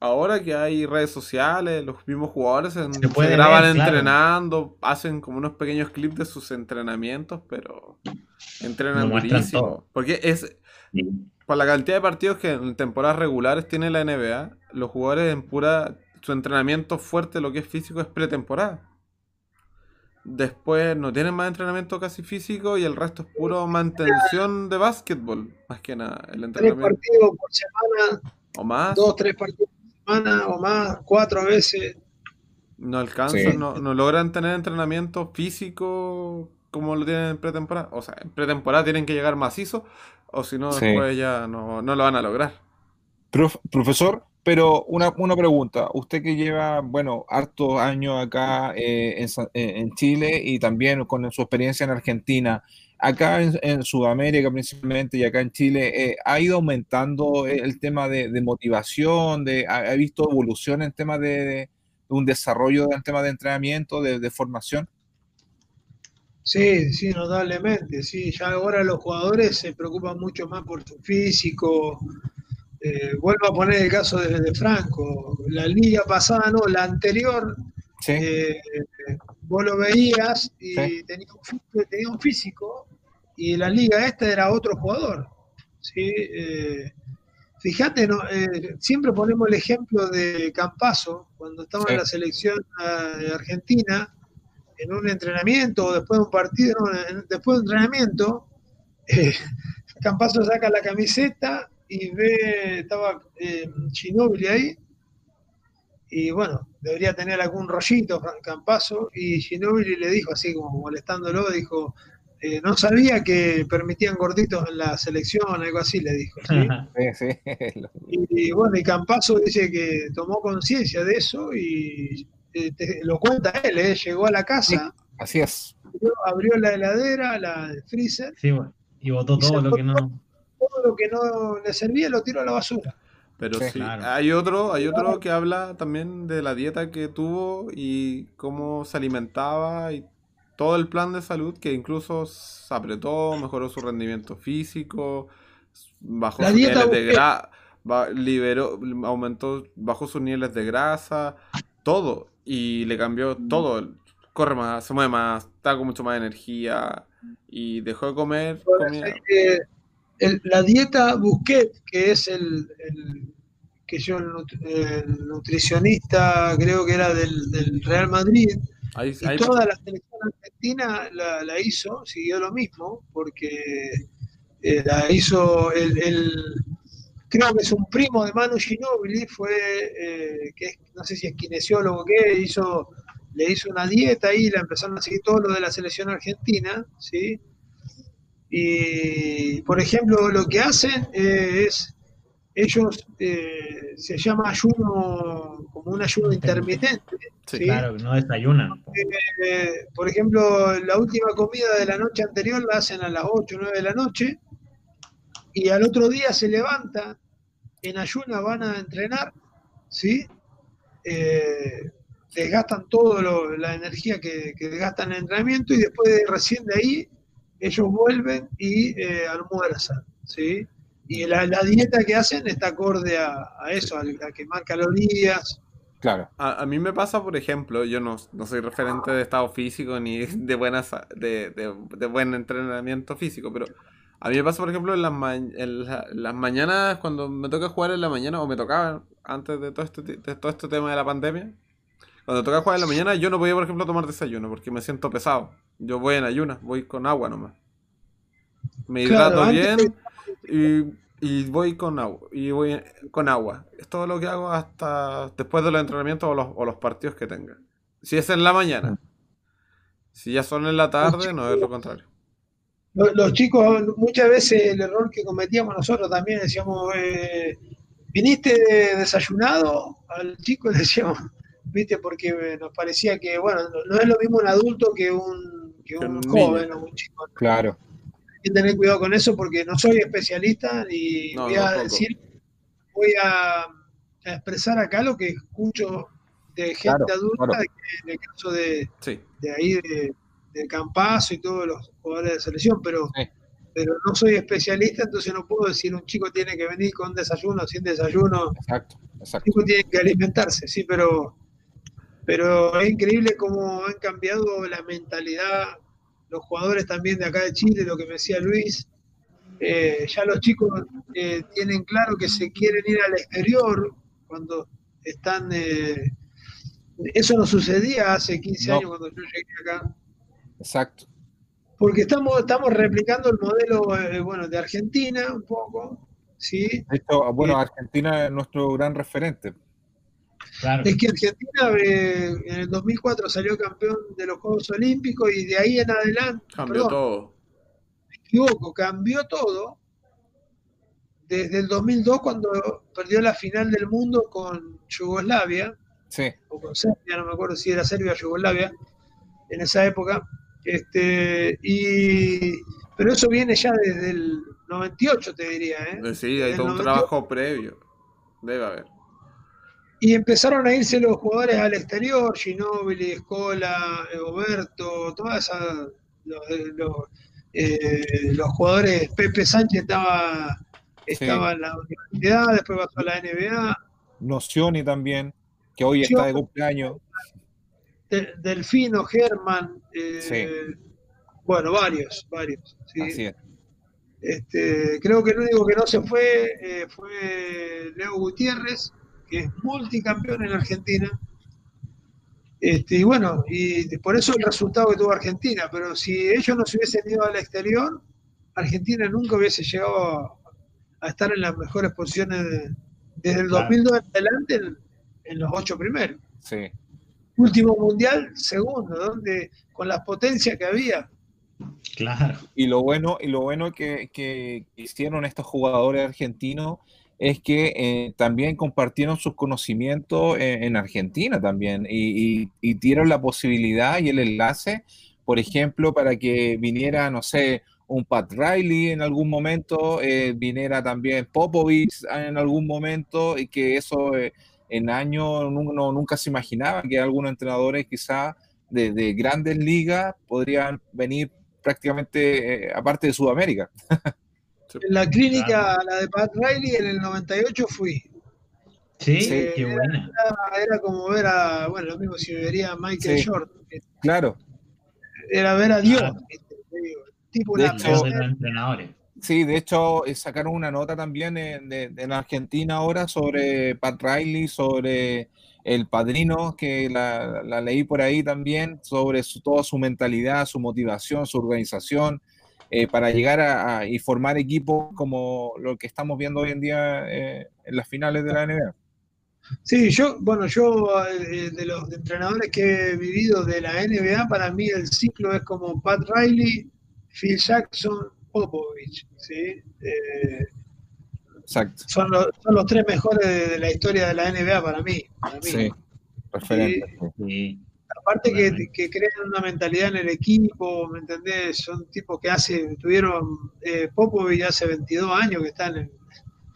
ahora que hay redes sociales, los mismos jugadores se, Se se puede graban ver, claro. entrenando, hacen como unos pequeños clips de sus entrenamientos, pero entrenan muestran durísimo. Porque es, por la cantidad de partidos que en temporadas regulares tiene la NBA, los jugadores en pura su entrenamiento fuerte, lo que es físico, es pretemporada. Después no tienen más entrenamiento casi físico y el resto es puro mantención de básquetbol, más que nada. El tres entrenamiento partidos por semana, o más dos, tres partidos por semana o más, cuatro veces. no alcanzan, Sí. no, no logran tener entrenamiento físico como lo tienen en pretemporada. O sea, en pretemporada tienen que llegar macizo o si no, Sí. después ya no, no lo van a lograr. Prof- profesor, pero una, una pregunta. Usted que lleva, bueno, hartos años acá eh, en, eh, en Chile y también con su experiencia en Argentina, acá en, Sudamérica principalmente y acá en Chile, eh, ¿ha ido aumentando el tema de, de motivación? De, ha, visto evolución en temas de, de un desarrollo en temas de entrenamiento, de, de formación? Sí, sí, notablemente. Sí, ya ahora los jugadores se preocupan mucho más por su físico. Eh, vuelvo a poner el caso de, de Franco. La liga pasada, no, la anterior, Sí, eh, vos lo veías y Sí. tenía, un, tenía un físico y la liga esta era otro jugador. ¿sí? Eh, fíjate, no, Eh, siempre ponemos el ejemplo de Campaso, cuando estaba en la selección de Argentina, en un entrenamiento o después de un partido, no, después de un entrenamiento, Campaso saca la camiseta y ve, estaba eh, Ginóbili ahí, y bueno, debería tener algún rollito Fran- Campaso, y Ginóbili le dijo así como molestándolo, dijo, eh, no sabía que permitían gorditos en la selección, algo así le dijo. Y, y bueno, y Campaso dice que tomó conciencia de eso y eh, te- lo cuenta él, ¿eh? llegó a la casa, Así es. abrió, abrió la heladera, la el freezer, Sí, bueno, y botó todo lo que no. Todo lo que no le servía lo tiró a la basura. Pero Sí. sí, Claro. hay otro, hay otro que habla también de la dieta que tuvo y cómo se alimentaba y todo el plan de salud que incluso se apretó, mejoró su rendimiento físico, bajó La sus dieta niveles de grasa, liberó, aumentó, bajó sus niveles de grasa, todo y le cambió todo. Corre más, se mueve más, está con mucho más energía y dejó de comer comida. El- la dieta Busquet, que es el, el- que yo el, nut- el nutricionista creo que era del, del Real Madrid, Ahí, y ahí- toda la selección argentina la, la hizo, siguió lo mismo, porque eh, la hizo el, el- creo que es un primo de Manu Ginóbili, fue, eh, que no sé si es kinesiólogo que hizo, le hizo una dieta y la empezaron a seguir todo lo de la selección argentina, ¿sí? Y, por ejemplo, lo que hacen es, ellos eh, se llama ayuno, como un ayuno intermitente. Sí, claro, no desayunan. Eh, por ejemplo, la última comida de la noche anterior la hacen a las 8 o 9 de la noche y al otro día se levanta, en ayuna van a entrenar, ¿sí? Eh, desgastan toda la energía que, que, desgastan en el entrenamiento y después de, recién de ahí ellos vuelven y eh, almuerzan, ¿sí? Y la, dieta que hacen está acorde a, eso, a, quemar calorías. Claro. A, mí me pasa, por ejemplo, yo no, soy referente de estado físico ni de, buenas, de, de buen entrenamiento físico, pero a mí me pasa, por ejemplo, en las, las mañanas, cuando me toca jugar en la mañana, o me tocaba antes de todo, este, de todo este tema de la pandemia, cuando toca jugar en la mañana, yo no podía, por ejemplo, tomar desayuno porque me siento pesado. Yo voy en ayunas, voy con agua nomás. Me hidrato bien y, voy con agua. Y voy con agua. Es todo lo que hago hasta después de los entrenamientos o los, o los partidos que tenga. Si es en la mañana. Si ya son en la tarde, no es lo contrario los, chicos, muchas veces el error que cometíamos nosotros también, decíamos, eh, ¿viniste desayunado? Al chico le decíamos, ¿viste? Porque nos parecía que, bueno, no, es lo mismo un adulto que un, que un joven o un chico. Claro. Hay que tener cuidado con eso porque no soy especialista y voy a decir, voy a, expresar acá lo que escucho de gente adulta, en el caso de, de ahí de de Campazo y todos los jugadores de selección, pero, pero no soy especialista, entonces no puedo decir un chico tiene que venir con desayuno, sin desayuno. Exacto, exacto. chico tiene que alimentarse, sí, pero, pero es increíble cómo han cambiado la mentalidad los jugadores también de acá de Chile, lo que me decía Luis. Eh, ya los chicos eh, tienen claro que se quieren ir al exterior cuando están... Eh, eso no sucedía hace 15 años cuando yo llegué acá. Exacto. Porque estamos, estamos replicando el modelo eh, bueno, de Argentina un poco, ¿sí? bueno, eh, Argentina es nuestro gran referente. Es que Argentina eh, en el 2004 salió campeón de los Juegos Olímpicos y de ahí en adelante... Cambió todo. Me equivoco, cambió todo desde el 2002 cuando perdió la final del mundo con Yugoslavia. Sí. O con Serbia, no me acuerdo si era Serbia o Yugoslavia en esa época. Este, y, pero eso viene ya desde el 98, te diría. ¿eh? eh sí, hay todo un trabajo previo. Debe haber. Y empezaron a irse los jugadores al exterior, Ginóbili, Escola, Oberto, todas esas. Eh, los, jugadores, Pepe Sánchez estaba, estaba en la universidad, después pasó a la NBA. Nocioni también, que hoy está de cumpleaños. Delfino, Germán, eh, bueno, varios, varios. Este, creo que el único que no se fue eh, fue Leo Gutiérrez, que es multicampeón en Argentina. Este, y bueno, y por eso el resultado que tuvo Argentina, pero si ellos no se hubiesen ido al exterior, Argentina nunca hubiese llegado a estar en las mejores posiciones desde el 2002 en adelante en, en los ocho primeros. Sí último mundial, segundo, donde con las potencias que había. Claro. Y lo bueno, y lo bueno que, hicieron estos jugadores argentinos es que eh, también compartieron sus conocimientos en, Argentina también y, dieron la posibilidad y el enlace, por ejemplo, para que viniera, no sé, un Pat Riley en algún momento, eh, viniera también Popovich en algún momento y que eso eh, en años uno nunca se imaginaba que algunos entrenadores quizá de, grandes ligas podrían venir prácticamente eh, aparte de Sudamérica. en la clínica, la de Pat Riley, en el 98 fui. Sí, qué era, buena. Era, como ver a, bueno, lo mismo si vería a Michael Jordan. Claro. Era ver a Dios. Tipo de hecho, de entrenadores. Sí, de hecho, eh, sacaron una nota también en, de, Argentina ahora sobre Pat Riley, sobre el padrino, que la, leí por ahí también, sobre su, toda su mentalidad, su motivación, su organización. Eh, para llegar a, y formar equipos como lo que estamos viendo hoy en día eh, en las finales de la NBA. Sí, yo, bueno, yo eh, de los entrenadores que he vivido de la NBA, para mí el ciclo es como Pat Riley, Phil Jackson, Popovich, ¿sí? Exacto. Son los, son los tres mejores de, la historia de la NBA para mí. Para mí. Sí, referente. Sí. Aparte que, que, crean una mentalidad en el equipo, ¿me entendés? Son tipos que hace, tuvieron eh, Popovich hace 22 años que están en,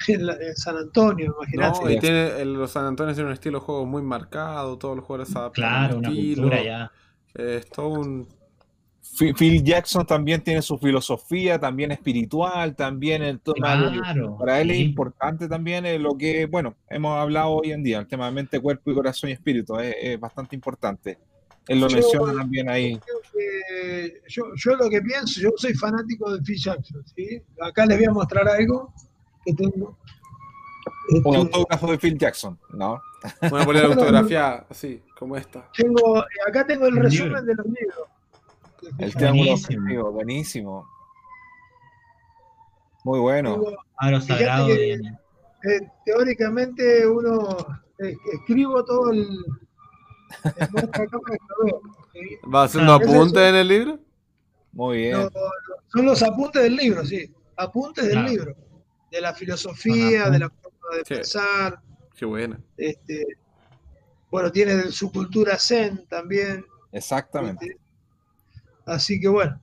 en, la, en San Antonio, imagínate. No, y tiene, el, los San Antonio tiene un estilo de juego muy marcado, todos los jugadores se adaptan Claro, una estilo. cultura ya. Es todo un... Phil Jackson también tiene su filosofía, también espiritual, también el tema Claro. para él es importante también eh, lo que, bueno, hemos hablado hoy en día, el tema de mente, cuerpo y corazón y espíritu, es, es bastante importante. Él lo Yo- menciona también ahí. Que yo, yo lo que pienso, yo soy fanático de Phil Jackson, ¿sí? Acá les voy a mostrar algo que tengo. Un Este, autógrafo de Phil Jackson, ¿no? Voy a poner la autografía así, como esta. tengo, acá tengo el Un resumen libro. de los libros. El triángulo Buenísimo. objetivo, buenísimo. Muy bueno. Aro sagrado que- eh, teóricamente uno eh, escribo todo el. ¿Sí? ¿Va haciendo Ah, es apuntes eso. en el libro? Muy bien. Son los apuntes del libro, sí. Apuntes del Claro. libro. De la filosofía, de la forma de Sí. pensar. Qué buena. Este, bueno, tiene de su cultura zen también. Exactamente. ¿viste? Así que bueno.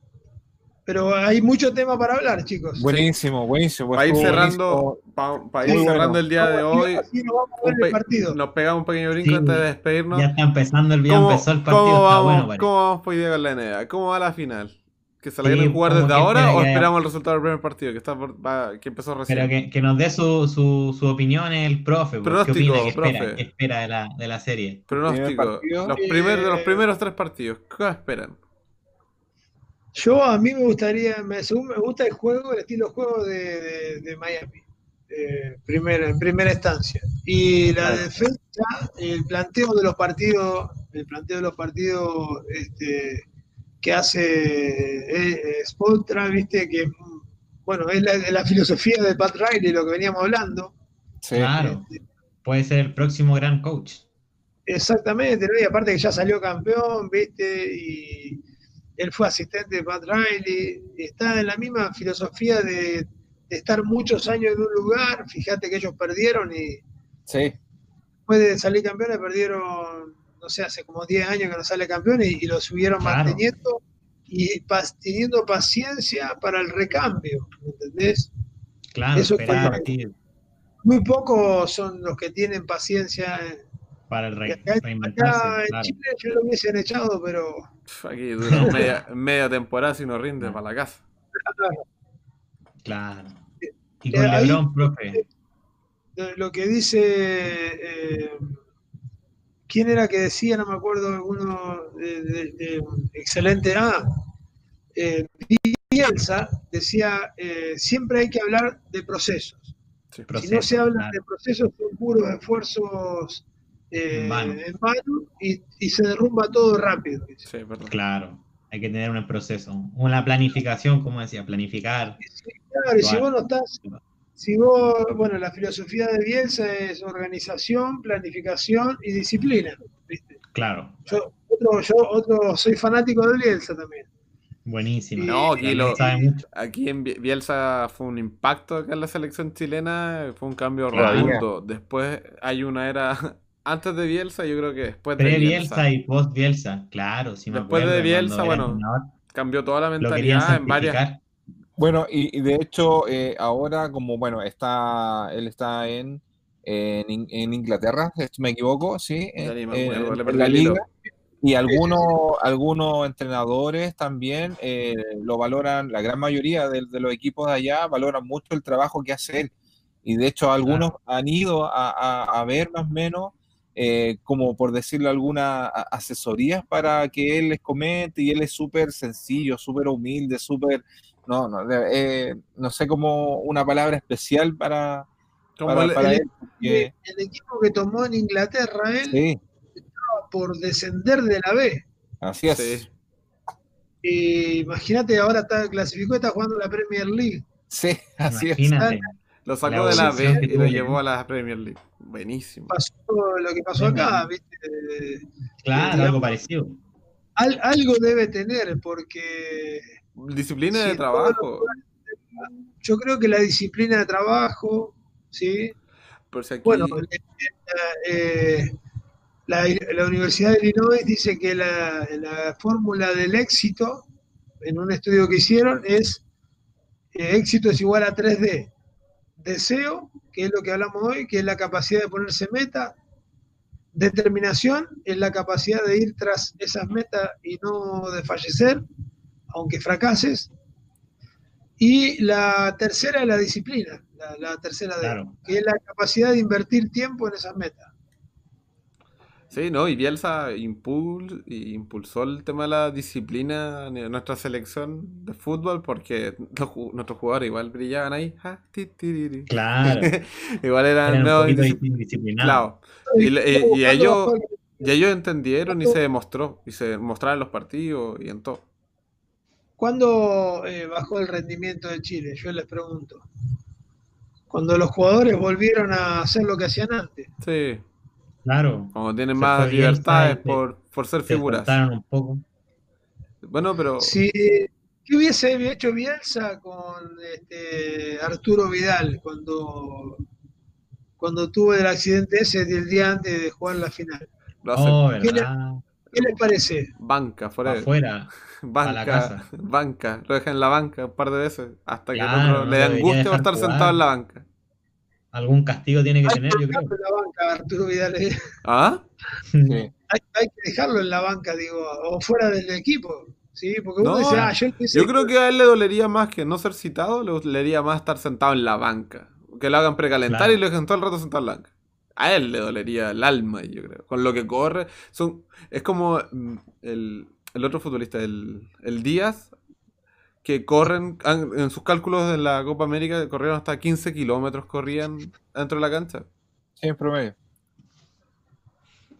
Pero hay mucho tema para hablar, chicos. Buenísimo, buenísimo. Para ir cerrando, pa- para Sí, ir bueno. cerrando el día de hoy, así nos vamos a ver un pe- el partido. nos pegamos un pequeño brinco Sí. antes de despedirnos. Ya está empezando el ¿Cómo, empezó el partido, cómo está vamos, bueno, parece. ¿Cómo vamos por día con la NBA? ¿Cómo va la final? ¿Que se la Sí, quieren jugar como desde ahora espera o esperamos el resultado del primer partido que, está por- va- que empezó recién? Pero que, que nos dé su, su, su opinión el profe. pues, ¿Qué Pronóstico, opina? ¿Qué espera? profe. ¿Qué espera de la, de la serie? Pronóstico. Primer. Los, primer- de los Eh, primeros tres partidos. ¿Qué esperan? Yo a mí me gustaría, me, según me gusta el juego, el estilo de juego de, de- de Miami, eh, primera, en primera instancia. Y la defensa, el planteo de los partidos, el planteo de los partidos este, que hace eh, eh, Spoelstra, viste, que bueno, es la, filosofía de Pat Riley, lo que veníamos hablando. Sí. Claro. Puede ser el próximo gran coach. Exactamente, ¿no? y aparte que ya salió campeón, viste, y él fue asistente de Pat Riley, y está en la misma filosofía de, de estar muchos años en un lugar, fíjate que ellos perdieron y Sí. después de salir campeones perdieron, no sé, hace como 10 años que no sale campeón y, y lo subieron Claro. manteniendo y pas- teniendo paciencia para el recambio, ¿me ¿entendés? Claro, Eso esperar Muy pocos son los que tienen paciencia. para el re- acá, acá en Claro. Chile yo lo hubiesen echado, pero Aquí dura media, media temporada si no rinde para la casa. claro. Y Eh, con ahí- LeBron, profe. lo- lo que dice eh, quién era que decía no me acuerdo uno de, de- de- excelente ah eh, Bielsa decía eh, siempre hay que hablar de procesos Sí. si no se habla claro. de procesos son puros esfuerzos eh, En vano. en vano y, y se derrumba todo rápido. Sí. Claro. Hay que tener un proceso. Una planificación, como decía, planificar. Claro, y si vos no estás, si vos, bueno, la filosofía de Bielsa es organización, planificación y disciplina. ¿viste? Claro. Yo, otro, yo otro, soy fanático de Bielsa también. Buenísimo. No, aquí lo- en Bie- Bielsa fue un impacto acá en la selección chilena, fue un cambio rotundo. Después hay una era antes de Bielsa, yo creo que después de Bielsa. Pre-Bielsa y post-Bielsa. Claro, sí me Después de acuerdo, Bielsa, cuando era bueno, Cambió toda la mentalidad en varias. Bueno, y, y de hecho, eh, ahora, como bueno, está, él está en, en, en Inglaterra, si me equivoco, sí, en, en- en la liga. Y algunos, algunos entrenadores también eh, lo valoran, la gran mayoría de, de los equipos de allá valoran mucho el trabajo que hace él. Y de hecho, algunos han ido a, a- a ver más o menos, eh, como por decirlo, algunas a- asesorías para que él les comente. Y él es súper sencillo, súper humilde, súper. No, no, eh, no sé cómo una palabra especial para, Como para, el- para el- él. porque- El equipo que tomó en Inglaterra él sí, estaba por descender de la B. así es. sí. Y imagínate, ahora está clasificó, está jugando la Premier League. Sí, así Imagínate. es. Lo sacó La de la B y lo llevó a la Premier League. Buenísimo. Pasó lo que pasó acá, ¿viste? Claro, digamos- algo parecido. Al- algo debe tener, porque Disciplina Sí, de trabajo. yo creo que la disciplina de trabajo, ¿sí? Por si aquí. Bueno, eh, la, la Universidad de Illinois dice que la, la fórmula del éxito, en un estudio que hicieron, es eh, éxito es igual a 3D. Deseo, que es lo que hablamos hoy, que es la capacidad de ponerse meta. Determinación es la capacidad de ir tras esas metas y no desfallecer, aunque fracases. Y la tercera es la disciplina, la, la tercera D, Claro. que es la capacidad de invertir tiempo en esas metas. Sí, no, y Bielsa impul- y impulsó el tema de la disciplina en nuestra selección de fútbol porque los nuestros jugadores igual brillaban ahí. ja, ti, ti, ri, ri. Claro. igual eran Eran indisciplinados. Claro. Y, le- y- y ¿Cuándo ellos, y ellos entendieron y se demostró. Y se demostraron en los partidos y en todo. ¿Cuándo eh, bajó el rendimiento de Chile? Yo les pregunto. Cuando los jugadores volvieron a hacer lo que hacían antes. Sí, Claro. como tienen Se más libertades por, por ser Se figuras. un poco. Bueno, pero Si, ¿Qué hubiese hecho Bielsa con este, Arturo Vidal cuando, cuando tuvo el accidente ese del día antes de jugar la final? lo hace Oh, ¿Qué le- ¿verdad? ¿Qué les parece? banca, fuera Afuera. banca, la casa. banca. Lo deja en la banca un par de veces hasta que Claro, no le da debería angustia por estar jugar. sentado en la banca. Algún castigo tiene que Hay tener, que yo dejarlo creo. en la banca, Arturo Vidal. eh. ¿Ah? Sí. Hay, hay que dejarlo en la banca, digo, o fuera del equipo. ¿sí? Porque uno No, dice, ah, yo, empecé Yo creo que a él le dolería más que no ser citado, le dolería más estar sentado en la banca. Que lo hagan precalentar Claro. y lo dejen todo el rato sentado en la banca. A él le dolería el alma, yo creo. Con lo que corre. Son, es como mm, el, el otro futbolista, el, el Díaz, que corren, han- en sus cálculos de la Copa América, corrieron hasta 15 kilómetros, corrían dentro de la cancha. Sí, en promedio.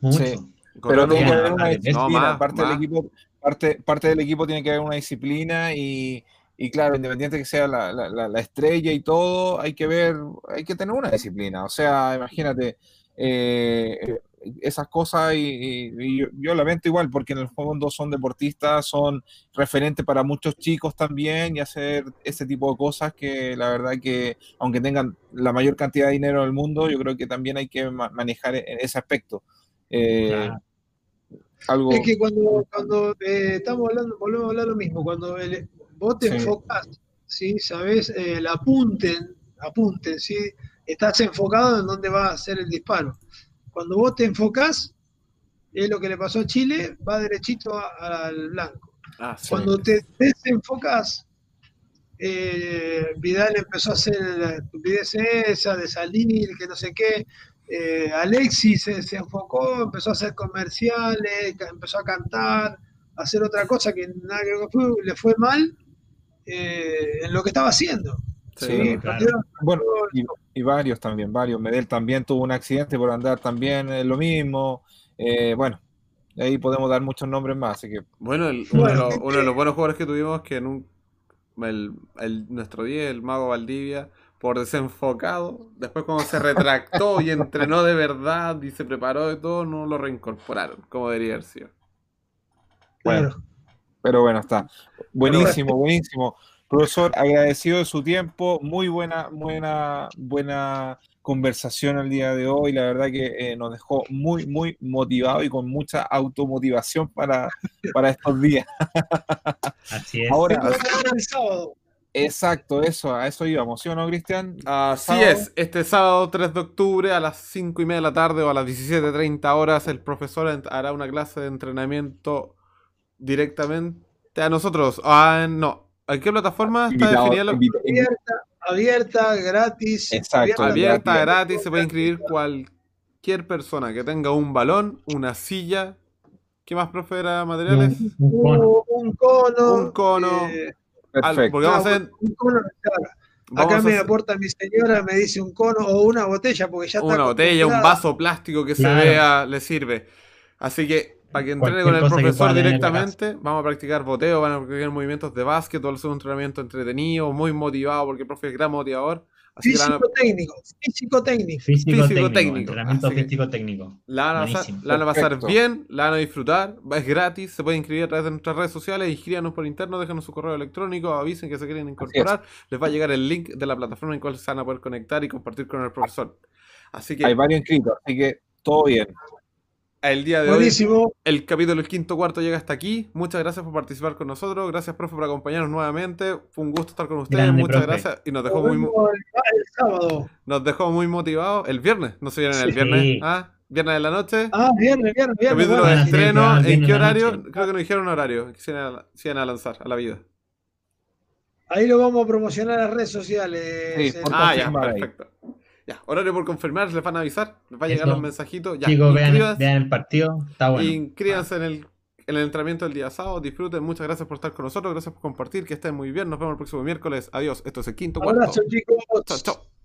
Mucho. Sí. Pero tiene que haber una no, disciplina. más, parte, más. Del equipo, parte, parte del equipo tiene que haber una disciplina y, y claro, independiente que sea la, la- la- la estrella y todo, hay que ver, hay que tener una disciplina. O sea, imagínate, eh, esas cosas y, y- y yo, yo lamento igual porque en el fondo son deportistas, son referentes para muchos chicos también y hacer ese tipo de cosas que la verdad que aunque tengan la mayor cantidad de dinero del mundo, yo creo que también hay que ma- manejar e- ese aspecto. Eh, Claro. algo... Es que cuando, cuando eh, estamos hablando, volvemos a hablar lo mismo, cuando el- vos te Sí. enfocás, ¿sí? ¿Sabés? Eh, el apunten, apunten, ¿sí? Estás enfocado en dónde va a ser el disparo. Cuando vos te enfocás, es lo que le pasó a Chile, va derechito a- al blanco. Ah, sí. Cuando te desenfocás, eh, Vidal empezó a hacer la estupidez esa de salir, que no sé qué. eh, Alexis se, se enfocó, empezó a hacer comerciales, empezó a cantar, a hacer otra cosa que nada que fútbol, le fue mal eh, en lo que estaba haciendo. Sí, Bueno, y, y varios también, varios. Medel también tuvo un accidente por andar también eh, lo mismo. Eh, bueno, ahí podemos dar muchos nombres más, así que Bueno, el- uno, de los, uno de los buenos jugadores que tuvimos que en un, el, el- nuestro 10, el mago Valdivia, por desenfocado, después cuando se retractó y entrenó de verdad y se preparó de todo, no lo reincorporaron, como debería haber sido. Bueno. Claro. Pero bueno, está. Buenísimo, buenísimo. Profesor, agradecido de su tiempo. Muy buena, buena, buena conversación el día de hoy. La verdad que eh, nos dejó muy, muy motivado y con mucha automotivación para, para estos días. Así es. Ahora, Ahora el sábado. exacto, eso, a eso íbamos, ¿sí o no, Cristian? Así Sábado. es, este sábado 3 de octubre a las 5 y media de la tarde o a las 17.30 horas el profesor hará una clase de entrenamiento directamente a nosotros. Ah, no, ¿en qué plataforma está Invitado- definida la- invita- Abierta, abierta, gratis. Exacto, Abierta, gratis. gratis, se puede inscribir cualquier persona que tenga un balón, una silla. ¿Qué más, profe, era materiales? Un cono. Un, cono. Un cono. eh, Perfecto. porque vamos a hacer, un cono, claro. vamos Acá a me hacer aporta mi señora, me dice un cono o una botella, porque ya está una botella, un vaso plástico que Claro. se vea, le sirve. Así que para que entrene con el profesor directamente, vamos a practicar boteo, van a practicar movimientos de básquet, todo es un entrenamiento entretenido, muy motivado, porque el profe es gran motivador. Así que la van a- Físico técnico, físico técnico. Físico, Físico técnico, técnico, entrenamiento así que- físico técnico. La van, a pasar, Buenísimo. la van a pasar bien, la van a disfrutar, es gratis, se puede inscribir a través de nuestras redes sociales, inscríbanos por interno, déjanos su correo electrónico, avisen que se quieren incorporar, les va a llegar el link de la plataforma en cual se van a poder conectar y compartir con el profesor. Así que Hay varios inscritos, así que todo bien. El día de hoy, el capítulo del quinto cuarto llega hasta aquí. Muchas gracias por participar con nosotros, gracias profe por acompañarnos nuevamente, fue un gusto estar con ustedes, Grande, muchas profe. gracias y nos Nos dejó muy, el, el sábado. nos dejó muy motivados el viernes, ¿no se vieron el Sí. viernes? ¿Ah? ¿Viernes de la noche? Ah, viernes, viernes, viernes. Capítulo bueno. de sí, estreno, ¿en viernes qué horario? noche. Creo que nos dijeron horario, que se iban a, se iban a lanzar a la vida. Ahí lo vamos a promocionar en las redes sociales. Sí, eh, Ah, ya, ahí. Ya, horario por confirmar, les van a avisar, les va a llegar Eso. los mensajitos. Ya, Chicos, vean, vean el partido, está bueno. inscríbanse en el, en el entrenamiento del día sábado, disfruten, muchas gracias por estar con nosotros, gracias por compartir, que estén muy bien, nos vemos el próximo miércoles, adiós, esto es el quinto cuarto. Abrazo, chicos. Chao, chao.